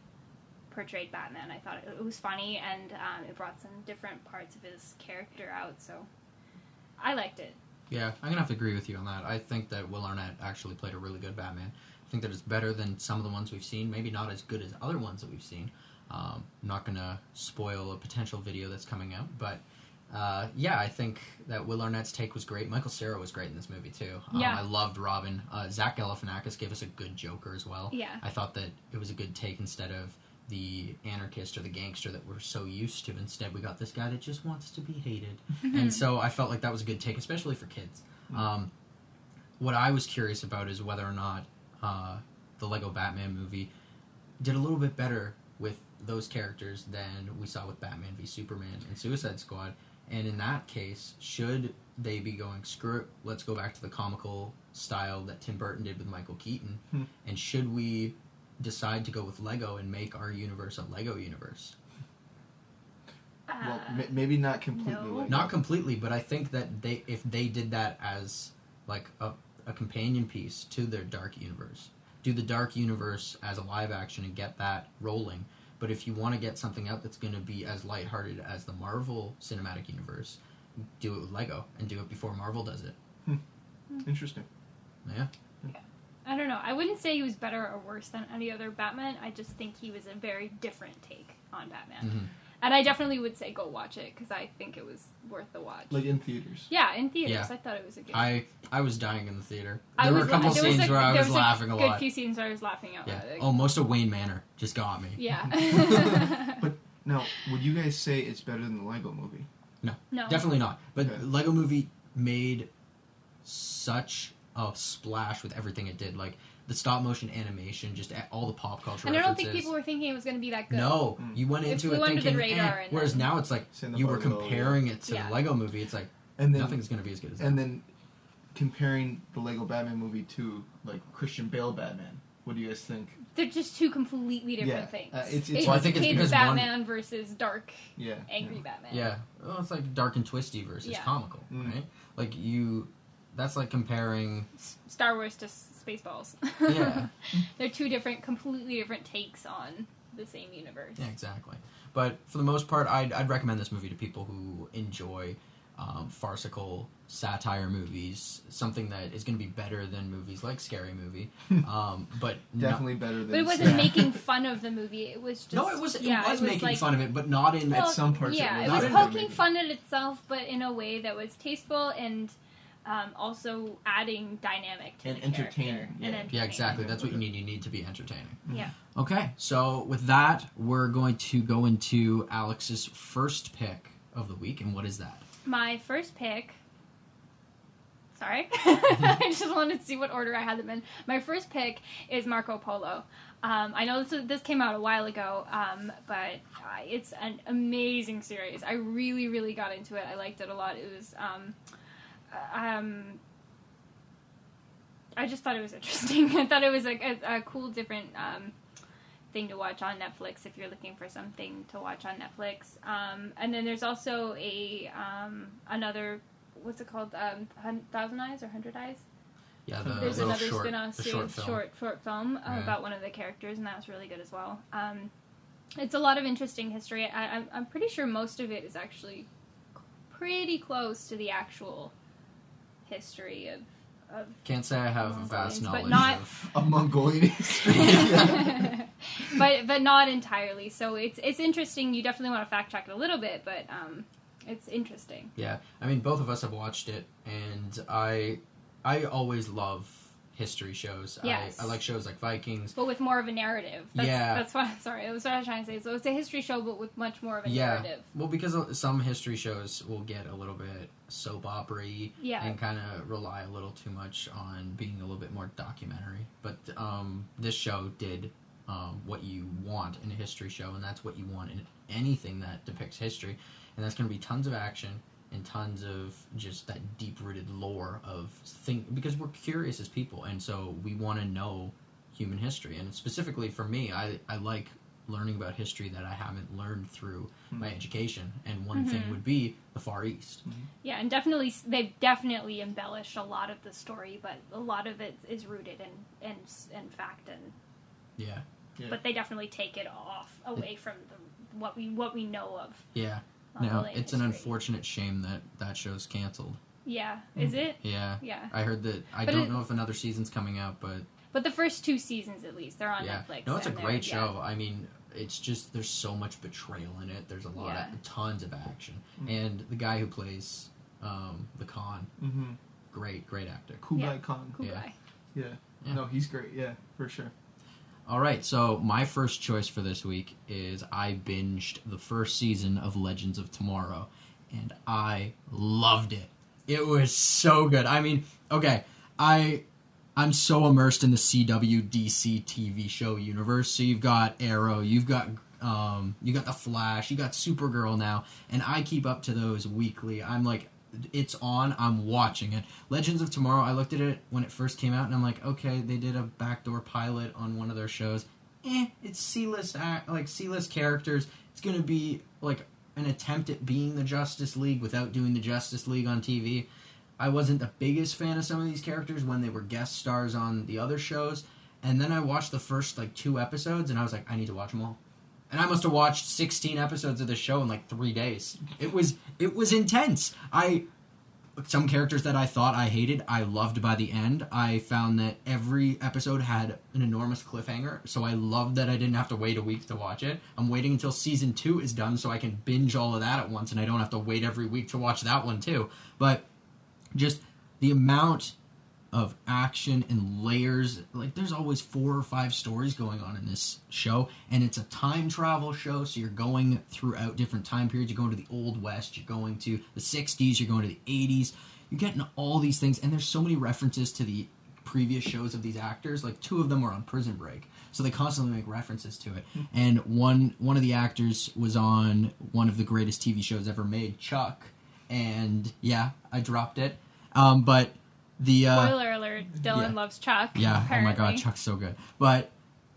portrayed Batman. I thought it, it was funny and um, it brought some different parts of his character out. So I liked it. Yeah, I'm gonna have to agree with you on that. I think that Will Arnett actually played a really good Batman. I think that it's better than some of the ones we've seen. Maybe not as good as other ones that we've seen. Um, not gonna spoil a potential video that's coming out, but uh, yeah, I think that Will Arnett's take was great. Michael Cera was great in this movie too. Um, Yeah. I loved Robin. Uh, Zach Galifianakis gave us a good Joker as well. Yeah. I thought that it was a good take instead of the anarchist or the gangster that we're so used to. Instead, we got this guy that just wants to be hated, and so I felt like that was a good take, especially for kids. Um, what I was curious about is whether or not uh, the Lego Batman movie did a little bit better with those characters than we saw with Batman v Superman and Suicide Squad. And in that case, should they be going screw it? Let's go back to the comical style that Tim Burton did with Michael Keaton. Hmm. And should we decide to go with Lego and make our universe a Lego universe? well, Uh, ma- maybe not completely. no. Not completely, but I think that they if they did that as like a, a companion piece to their dark universe, do the dark universe as a live action and get that rolling. But if you want to get something out that's going to be as lighthearted as the Marvel Cinematic Universe, do it with Lego and do it before Marvel does it. Interesting. Yeah, yeah. I don't know. I wouldn't say he was better or worse than any other Batman. I just think he was a very different take on Batman. Mhm. And I definitely would say go watch it because I think it was worth the watch. Like in theaters. yeah, in theaters. Yeah. I thought it was a good. I I was dying in the theater. I There were a couple there was scenes a- where I there was, laughing a good lot. few scenes where I was laughing out Yeah. loud. Oh, most of Wayne Manor just got me. Yeah. But now, would you guys say it's better than the Lego movie? no. Definitely not. But Okay. Lego Movie made such a splash with everything it did. Like the stop motion animation, just a- all the pop culture. And I don't think people were thinking it was going to be that good. No, Mm. you went It into flew it under the thinking. radar eh. Whereas then- now it's like you were comparing it to Yeah. the Lego Movie. It's like And then nothing's going to be as good as that. and then comparing the Lego Batman movie to like Christian Bale Batman. What do you guys think? They're just two completely different Yeah, things. uh, it's- it's- it's Well, I think it's kids because one- Batman versus dark, Yeah. angry Batman. yeah, well, it's like dark and twisty versus Yeah. comical, Mm. right? Like you, that's like comparing. S- Star Wars to Spaceballs. Yeah. They're two different, completely different takes on the same universe. Yeah, exactly. But for the most part, I'd, I'd recommend this movie to people who enjoy um, farcical satire movies, something that is going to be better than movies like Scary Movie. Um, but no- Definitely better than But it wasn't Yeah. making fun of the movie. It was just no, it was it yeah, was making like, fun of it, but not in. At some parts it yeah, was. it Not was poking fun at itself, but in a way that was tasteful and um, also adding dynamic to And the character. entertaining, And yeah. yeah, exactly. That's what you need. You need to be entertaining. Yeah. Okay, so with that, we're going to go into Alex's first pick of the week, and what is that? My first pick. Sorry, I just wanted to see what order I had them in. My first pick is Marco Polo. Um, I know this this came out a while ago, um, but uh, it's an amazing series. I really, really got into it. I liked it a lot. It was, um, um, I just thought it was interesting. I thought it was a, a, a cool, different um, thing to watch on Netflix if you're looking for something to watch on Netflix. Um, and then there's also a um, another what's it called? Um, Thousand Eyes or Hundred Eyes? Yeah, the There's another short, spin-off series, short film. short short film Yeah. about one of the characters, and that was really good as well. Um, it's a lot of interesting history. I, I'm, I'm pretty sure most of it is actually pretty close to the actual history of. of Can't say I have a vast but knowledge not- of. A Mongolian history. But but not entirely. So it's it's interesting. You definitely want to fact check it a little bit, but um, it's interesting. Yeah, I mean, both of us have watched it, and I, I always love history shows. Yes. I, I like shows like Vikings. But with more of a narrative. That's, Yeah. That's what. Sorry, that was what I was trying to say. So it's a history show, but with much more of a Yeah. narrative. Well, because some history shows will get a little bit soap opera Yeah. and kind of rely a little too much on being a little bit more documentary. But um, this show did um, what you want in a history show, and that's what you want in anything that depicts history. And that's going to be tons of action and tons of just that deep rooted lore of thing because we're curious as people, and so we want to know human history. And specifically for me, I, I like learning about history that I haven't learned through Hmm. my education. And one thing Mhm. would be the Far East. Yeah, and definitely they've definitely embellished a lot of the story, but a lot of it is rooted in in, in fact and Yeah. Yeah. but they definitely take it off away from the, what we what we know of. Yeah. Of No, Elaine it's an history. unfortunate shame that that show's canceled. Yeah, is it? Yeah. Yeah, I heard that. I But don't it- know if another season's coming out, but but the first two seasons at least they're on yeah. Netflix. No, it's a and they're- great yeah. show. I mean, it's just there's so much betrayal in it. There's a lot Yeah. of tons of action, Mm. and the guy who plays um, the Khan, Mm-hmm. great, great actor. Kublai Yeah. Khan. Cool Yeah. Yeah. Yeah. No, he's great. Yeah, for sure. All right, so my first choice for this week is I binged the first season of Legends of Tomorrow, and I loved it. It was so good. I mean, okay, I I'm so immersed in the CW DC TV show universe. So you've got Arrow, you've got um, you got the Flash, you got Supergirl now, and I keep up to those weekly. I'm like, it's on. I'm watching it. Legends of Tomorrow. I looked at it when it first came out, and I'm like, okay, they did a backdoor pilot on one of their shows. Eh, it's C-list act, like C-list characters. It's gonna be like an attempt at being the Justice League without doing the Justice League on TV. I wasn't the biggest fan of some of these characters when they were guest stars on the other shows, and then I watched the first like two episodes, and I was like, I need to watch them all. And I must have watched 16 episodes of this show in like three days. It was it was intense. I some characters that I thought I hated, I loved by the end. I found that every episode had an enormous cliffhanger, so I loved that I didn't have to wait a week to watch it. I'm waiting until season two is done so I can binge all of that at once, and I don't have to wait every week to watch that one too. But just the amount of action and layers. Like there's always four or five stories going on in this show and it's a time travel show so you're going throughout different time periods. You're going to the old west you're going to the 60s you're going to the 80s you're getting all these things and there's so many references to the previous shows of these actors. Like two of them were on prison break so they constantly make references to it. And one one of the actors was on one of the greatest tv shows ever made chuck. And yeah i dropped it. Um, but the uh, Spoiler alert: Dylan yeah. loves Chuck. yeah, Apparently. oh my god, Chuck's so good. But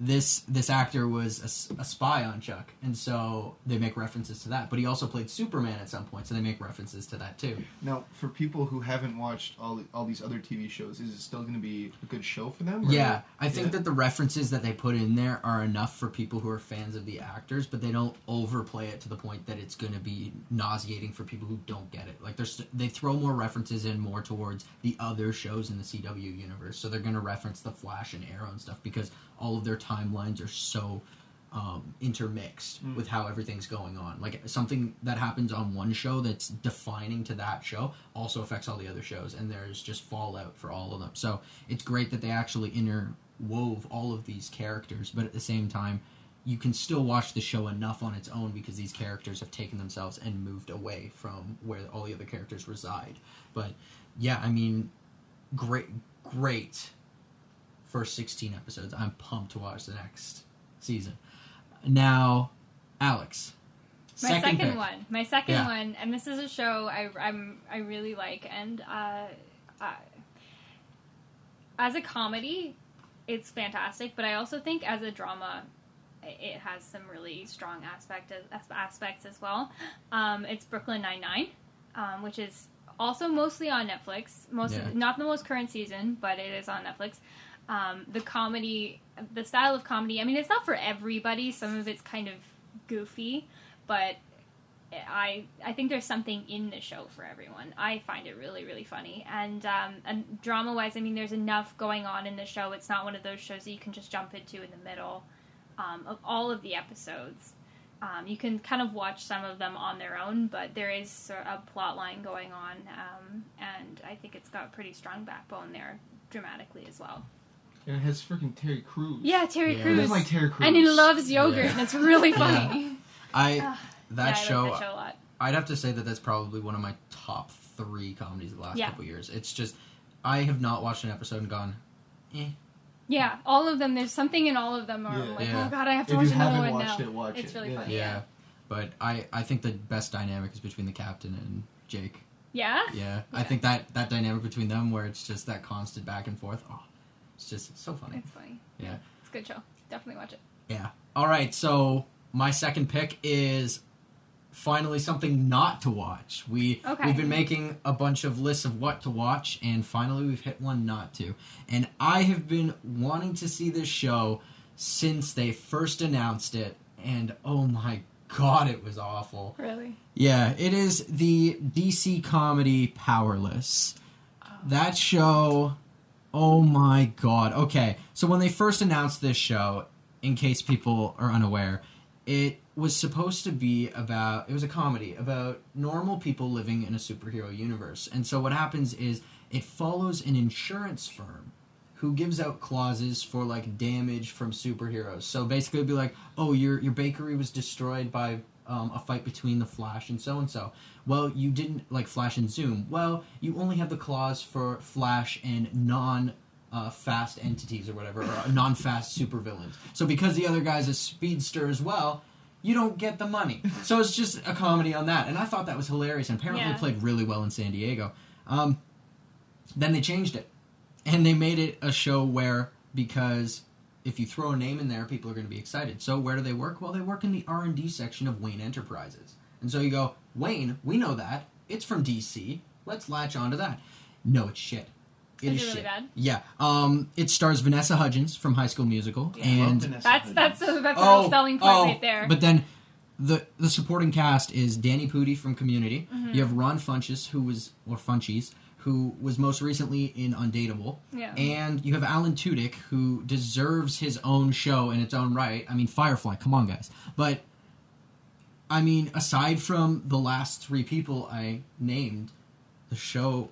this this actor was a spy on Chuck, and so they make references to that. But he also played Superman at some point, so they make references to that too. Now, for people who haven't watched all all these other TV shows, is it still going to be a good show for them? or- Yeah, I think Yeah. that the references that they put in there are enough for people who are fans of the actors, but they don't overplay it to the point that it's going to be nauseating for people who don't get it. Like there's they throw more references in more towards the other shows in the CW universe, so they're going to reference the Flash and Arrow and stuff because all of their timelines are so um, intermixed Mm. with how everything's going on. Like something that happens on one show that's defining to that show also affects all the other shows, and there's just fallout for all of them. So it's great that they actually interwove all of these characters, but at the same time, you can still watch the show enough on its own because these characters have taken themselves and moved away from where all the other characters reside. But yeah, I mean, great, great first 16 episodes. I'm pumped to watch the next season. Now, Alex. My second, pick. one, my second Yeah. one, and this is a show I I'm I really like, and uh, uh, as a comedy, it's fantastic. But I also think as a drama, it has some really strong aspect as, aspects as well. Um, it's Brooklyn Nine Nine, um, which is also mostly on Netflix. Most Yeah. not the most current season, but it is on Netflix. Um, the comedy, the style of comedy. I mean, it's not for everybody. Some of it's kind of goofy, but I I think there's something in the show for everyone. I find it really really funny and um, and drama wise, I mean, there's enough going on in the show. It's not one of those shows that you can just jump into in the middle um, of all of the episodes. Um, you can kind of watch some of them on their own, but there is a plot line going on, um, and I think it's got pretty strong backbone there dramatically as well. And it has freaking Terry Crews. Yeah, Terry Yeah. I Crews, like Terry Crews. and he loves yogurt, Yeah. and it's really funny. I Ah, that yeah, I show, like that show a lot. I'd have to say that that's probably one of my top three comedies of the last Yeah. couple years. It's just I have not watched an episode and gone, eh. Yeah, all of them. There's something in all of them. Where I'm Yeah. like, Yeah. oh god, I have to If watch you another haven't one watched now. it, watch it's it. really Yeah. funny. Yeah. Yeah. But I, I think the best dynamic is between the captain and Jake. Yeah. Yeah. I think that, that dynamic between them where it's just that constant back and forth. Oh, it's just so funny. It's funny. Yeah. It's a good show. Definitely watch it. Yeah. All right. So my second pick is finally something not to watch. We Okay. we've been making a bunch of lists of what to watch, and finally we've hit one not to. And I have been wanting to see this show since they first announced it, and oh my god, it was awful. Really? Yeah, it is the DC comedy Powerless. Oh. That show, oh my god. Okay, so when they first announced this show, in case people are unaware, it was supposed to be about it was a comedy about normal people living in a superhero universe. And so what happens is it follows an insurance firm who gives out clauses for like damage from superheroes. So basically it'd be like, "Oh, your your bakery was destroyed by um, a fight between the Flash and so and so." Well, you didn't like Flash and Zoom. Well, you only have the clause for Flash and non uh, fast entities or whatever, or non fast supervillains. So because the other guy's a speedster as well, you don't get the money. So it's just a comedy on that. And I thought that was hilarious and apparently Yeah. it played really well in San Diego. Um, then they changed it. And they made it a show where, because if you throw a name in there, people are going to be excited. So where do they work? Well, they work in the R&D section of Wayne Enterprises. And so you go, Wayne, we know that. It's from DC. Let's latch onto that. No, it's shit. It Is is it really shit. bad? Yeah. Um, it stars Vanessa Hudgens from High School Musical, Yeah. And Vanessa That's that's Hudgens. a, that's a real selling point oh, right there. But then the the supporting cast is Danny Pudi from Community. Mm-hmm. You have Ron Funches, who was or Funchies, who was most recently in Undateable. Yeah. And you have Alan Tudyk, who deserves his own show in its own right. I mean, Firefly, come on, guys. But I mean, aside from the last three people I named, the show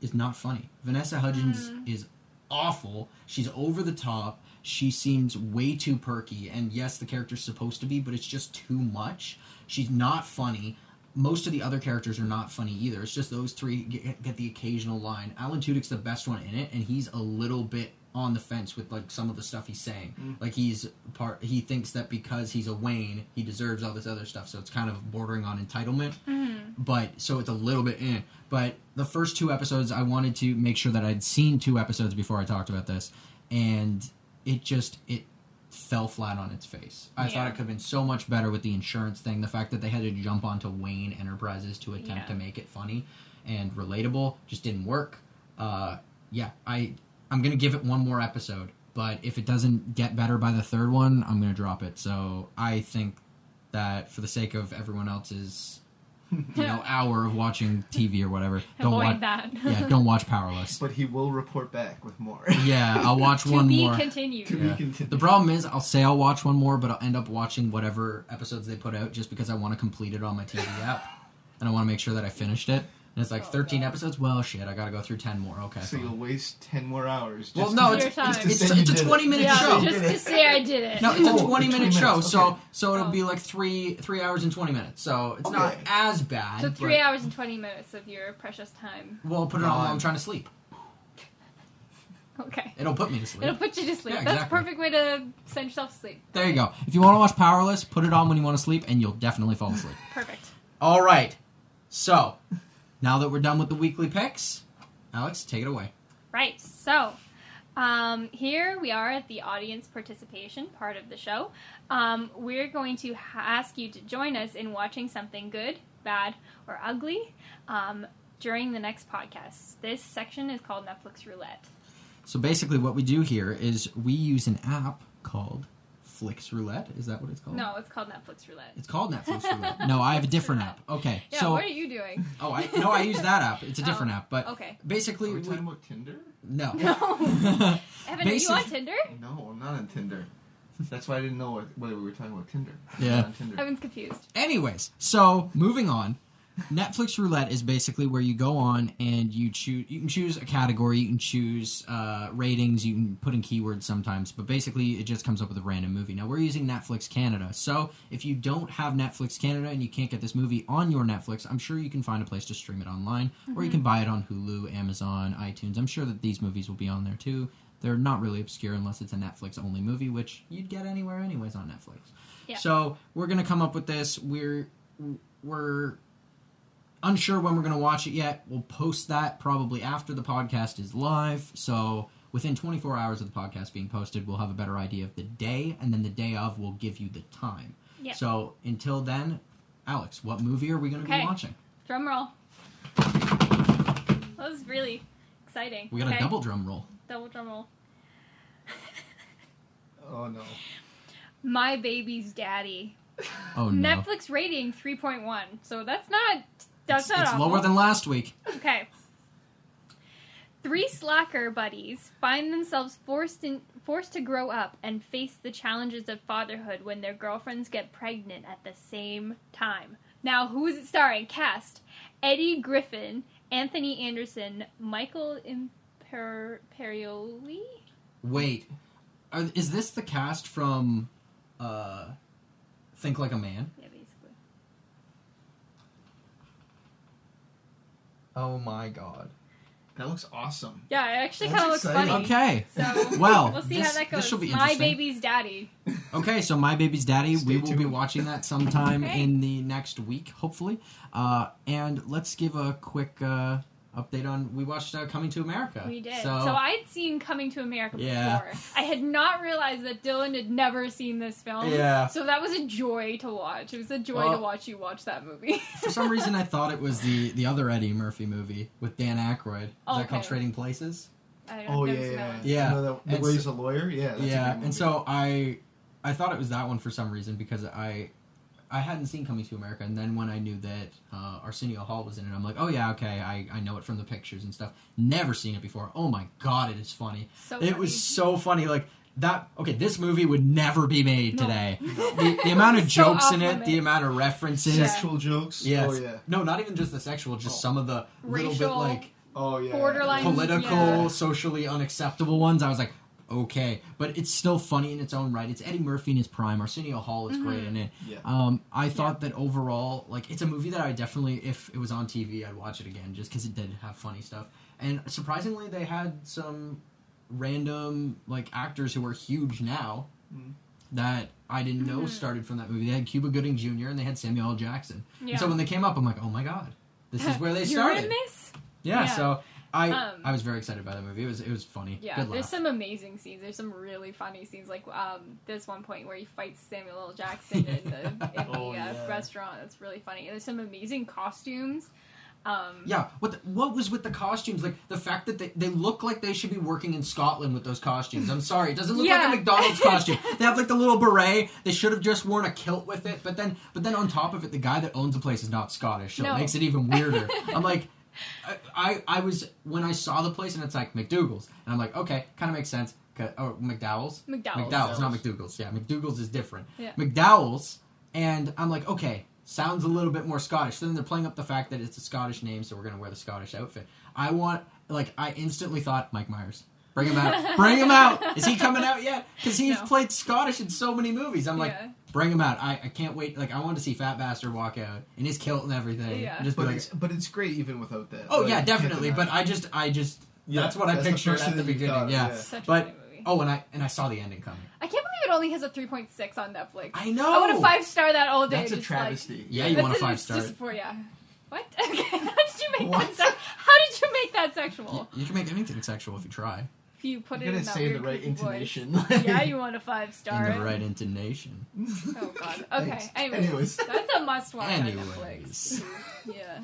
is not funny. Vanessa Hudgens Mm. is awful. She's over the top. She seems way too perky. And yes, the character's supposed to be, but it's just too much. She's not funny. Most of the other characters are not funny either. It's just those three get, get the occasional line. Alan Tudyk's the best one in it, and he's a little bit on the fence with like some of the stuff he's saying. Mm. Like he's part. He thinks that because he's a Wayne, he deserves all this other stuff. So it's kind of bordering on entitlement mm-hmm. but so it's a little bit in. But the first two episodes, I wanted to make sure that I'd seen two episodes before I talked about this, and it just it fell flat on its face. I thought it could have been so much better with the insurance thing. The fact that they had to jump onto Wayne Enterprises to attempt Yeah. to make it funny and relatable just didn't work. Uh, yeah, I I'm gonna give it one more episode, but if it doesn't get better by the third one, I'm gonna drop it. So I think that for the sake of everyone else's you know hour of watching TV or whatever, don't Avoid watch. that. Yeah, don't watch Powerless. But he will report back with more. Yeah, I'll watch to one be more. continued. To be Yeah. continued. The problem is, I'll say I'll watch one more, but I'll end up watching whatever episodes they put out just because I want to complete it on my TV app, and I want to make sure that I finished it. And it's like Oh, 13 God. episodes. Well, shit, I gotta go through 10 more. Okay. So fine. you'll waste ten more hours. Well, no, to- it's Your time. just to it's, it's a 20 minute yeah, show. just to say I did it. No, it's a Oh, 20 minute 20 show, minutes, so so it'll Oh. be like three three hours and 20 minutes. So it's not as bad. So three but- hours and twenty minutes of your precious time. Well, put it on while I'm trying to sleep. Okay. It'll put me to sleep. It'll put you to sleep. Yeah, That's exactly. a perfect way to send yourself to sleep. There you go. If you want to watch Powerless, put it on when you want to sleep, and you'll definitely fall asleep. Perfect. All right. So, now that we're done with the weekly picks, Alex, take it away. Right. So, um, here we are at the audience participation part of the show. Um, we're going to ha- ask you to join us in watching something good, bad, or ugly um, during the next podcast. This section is called Netflix Roulette. So basically, what we do here is we use an app called Flix Roulette. Is that what it's called? No, it's called Netflix Roulette. It's called Netflix Roulette. No, I have a different app. Okay. Yeah, so what are you doing? oh, I no, I use that app. It's a oh, different Oh, app, but Okay. basically, Are we we, talking about Tinder? no. No. Evan, are you on Tinder? No, I'm not on Tinder. That's why I didn't know what, whether we were talking about Tinder. I'm Yeah. not on Tinder. Evan's confused. Anyways, so moving on. Netflix roulette is basically where you go on and you choose. You can choose a category. You can choose uh, ratings. You can put in keywords sometimes, but basically it just comes up with a random movie. Now we're using Netflix Canada, so if you don't have Netflix Canada and you can't get this movie on your Netflix, I'm sure you can find a place to stream it online, or you can buy it on Hulu, Amazon, iTunes. I'm sure that these movies will be on there too. They're not really obscure unless it's a Netflix only movie, which you'd get anywhere anyways on Netflix. Yeah. So we're gonna come up with this. We're we're unsure when we're gonna watch it yet. We'll post that probably after the podcast is live. So within 24 hours of the podcast being posted, we'll have a better idea of the day, and then the day of, we'll give you the time. Yeah. So until then, Alex, what movie are we gonna Okay. be watching? Drum roll. That was really exciting. We got okay. a double drum roll. double drum roll. Oh no. My Baby's Daddy. Oh no. Netflix rating 3.1. So that's not that's it's not it's awful. lower than last week. Okay. Three slacker buddies find themselves forced in, forced to grow up and face the challenges of fatherhood when their girlfriends get pregnant at the same time. Now, who is it starring? Cast: Eddie Griffin, Anthony Anderson, Michael Imperioli. Wait, are, is this the cast from uh, Think Like a Man? Yeah, basically. Oh my god. That looks awesome. Yeah, it actually kind of looks exciting. funny. Okay. So Well, we'll see this- how that this goes. shall be My baby's daddy. Okay, so My Baby's Daddy, Stay we will be watching that sometime Okay. in the next week, hopefully. Uh, and let's give a quick uh, update on. We watched uh, Coming to America. We did. So, So, I'd seen Coming to America Yeah. before. I had not realized that Dylan had never seen this film. Yeah. So that was a joy to watch. It was a joy Well- to watch you watch that movie. for some reason, I thought it was the the other Eddie Murphy movie with Dan Aykroyd. Is that called Trading Places? I Oh never yeah, seen yeah. Yeah. You know that, the And way so- he's a lawyer. Yeah. That's a yeah, and so I I thought it was that one for some reason because I I hadn't seen Coming to America, and then when I knew that uh, Arsenio Hall was in it, I'm like, oh yeah, okay, I, I know it from the pictures and stuff. Never seen it before. Oh my god, it is funny. So It funny. was so funny. Like that. Okay, this movie would never be made No. today. The, the amount of So jokes in off it, the amount of references. Yeah. sexual jokes. Yes. Oh yeah. No, not even just the sexual, just Oh. some of the little bit like Oh yeah. Borderline. political, yeah. socially unacceptable ones. I was like, okay, but it's still funny in its own right. It's Eddie Murphy in his prime. Arsenio Hall is great in it. Yeah. Um, I thought that overall, like, it's a movie that I definitely, if it was on TV, I'd watch it again just because it did have funny stuff. And surprisingly, they had some random like actors who are huge now Mhm. that I didn't know Mhm. started from that movie. They had Cuba Gooding Jr. and they had Samuel L. Jackson. Yeah. And so when they came up, I'm like, oh my god, this is where they You're started. in this? Yeah, Yeah. so I Um, I was very excited by the movie. It was it was funny. Yeah, Good there's some amazing scenes. There's some really funny scenes. Like um, there's one point where he fights Samuel L. Jackson in the, in the Oh, uh, yeah. restaurant. That's really funny. There's some amazing costumes. Um, Yeah, what the, what was with the costumes? Like the fact that they, they look like they should be working in Scotland with those costumes. I'm sorry, it doesn't look Yeah. like a McDonald's costume. They have like the little beret. They should have just worn a kilt with it. But then but then on top of it, the guy that owns the place is not Scottish, so No. it makes it even weirder. I'm like. I, I was when I saw the place and it's like McDougal's and I'm like okay kind of makes sense or oh, McDowell's McDowell's. McDowell's, not McDougal's. Yeah, McDougal's is different. Yeah. McDowell's, and I'm like, okay, sounds a little bit more Scottish. So then they're playing up the fact that it's a Scottish name, so we're gonna wear the Scottish outfit. I want, like, I instantly thought Mike Myers. Bring him out. Bring him out. Is he coming out yet? Because he's No. played Scottish in so many movies. I'm like, Yeah. Bring him out. I, I can't wait. Like, I want to see Fat Bastard walk out in his kilt and everything. Yeah. Just be But like, it's but it's great even without that. oh Like, yeah, definitely. But. I just, I just, Yeah, that's what I that's the pictured first at the thing that you beginning. thought, yeah. yeah. Such But- funny. Oh, and I and I saw the ending coming. I can't believe it only has a 3.6 on Netflix. I know. I want to five star that all day. That's a just like- travesty. Yeah, you want a five star. Just for yeah. What? Okay. How did you make What? that? Se- how did you make that sexual? You, you can make anything sexual if you try. If you put You it gotta in that say weird the right creepy voice. intonation. yeah, you want a five In star. the right intonation. Oh god. Okay. Anyways, Anyways. that's a must watch on Anyways. Netflix. yeah.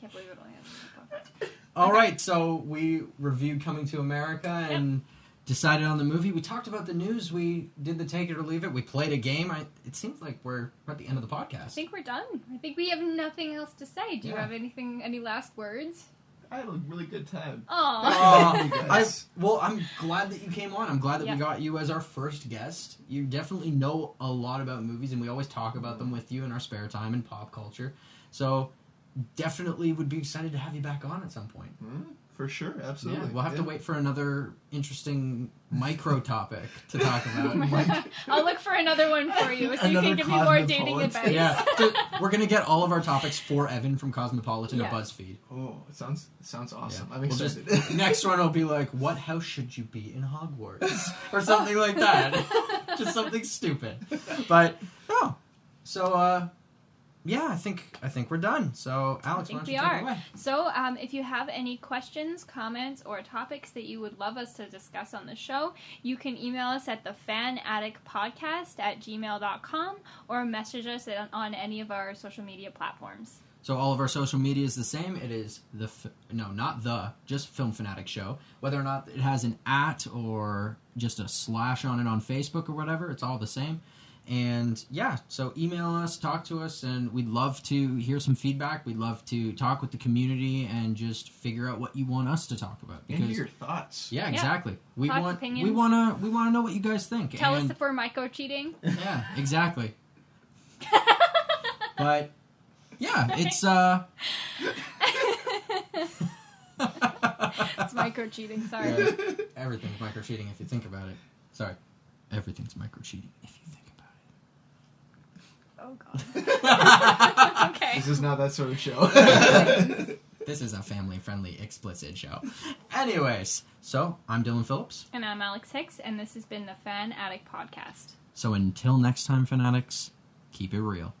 Can't believe it only has. All Okay. right, so we reviewed Coming to America and decided on the movie. We talked about the news. We did the take it or leave it. We played a game. I, it seems like we're at the end of the podcast. I think we're done. I think we have nothing else to say. Do you have anything? Any last words? I had a really good time. Oh. Aw, You I, guys. well, I'm glad that you came on. I'm glad that Yeah. we got you as our first guest. You definitely know a lot about movies, and we always talk about them with you in our spare time and pop culture. So, definitely would be excited to have you back on at some point. Hmm, for sure, absolutely. Yeah, we'll have to wait for another interesting micro topic to talk about. I'll look for another one for you, so you Another can give me more dating advice. yeah, so we're gonna get all of our topics for Evan from Cosmopolitan Yeah. to BuzzFeed. Oh, it sounds it sounds awesome. Yeah. I'm We'll just, next one will be like, "What house should you be in Hogwarts?" or something like that. just something stupid. But no. So uh, yeah, I think I think we're done. So Alex, I why think don't you we take are. it away? So, um, if you have any questions, comments, or topics that you would love us to discuss on the show, you can email us at the podcast at gmail.com or message us on, on any of our social media platforms. So all of our social media is the same. It is the f- no, not the, just Film Fanatic Show. Whether or not it has an at or just a slash on it on Facebook or whatever, it's all the same. And yeah, so email us, talk to us, and we'd love to hear some feedback. We'd love to talk with the community and just figure out what you want us to talk about. And hear your thoughts. yeah, Yeah. exactly. We Thoughts, want opinions. we want to we want to know what you guys think. Tell and, us if we're micro cheating. yeah, exactly. but yeah, it's uh it's micro cheating. Sorry. Yeah, everything's micro cheating if you think about it. Sorry. Everything's micro cheating if you think about Oh god. okay. This is not that sort of show. This is a family friendly explicit show. Anyways, so I'm Dylan Phillips. And I'm Alex Hicks, and this has been the Fan Attic Podcast. So until next time, fanatics, keep it real.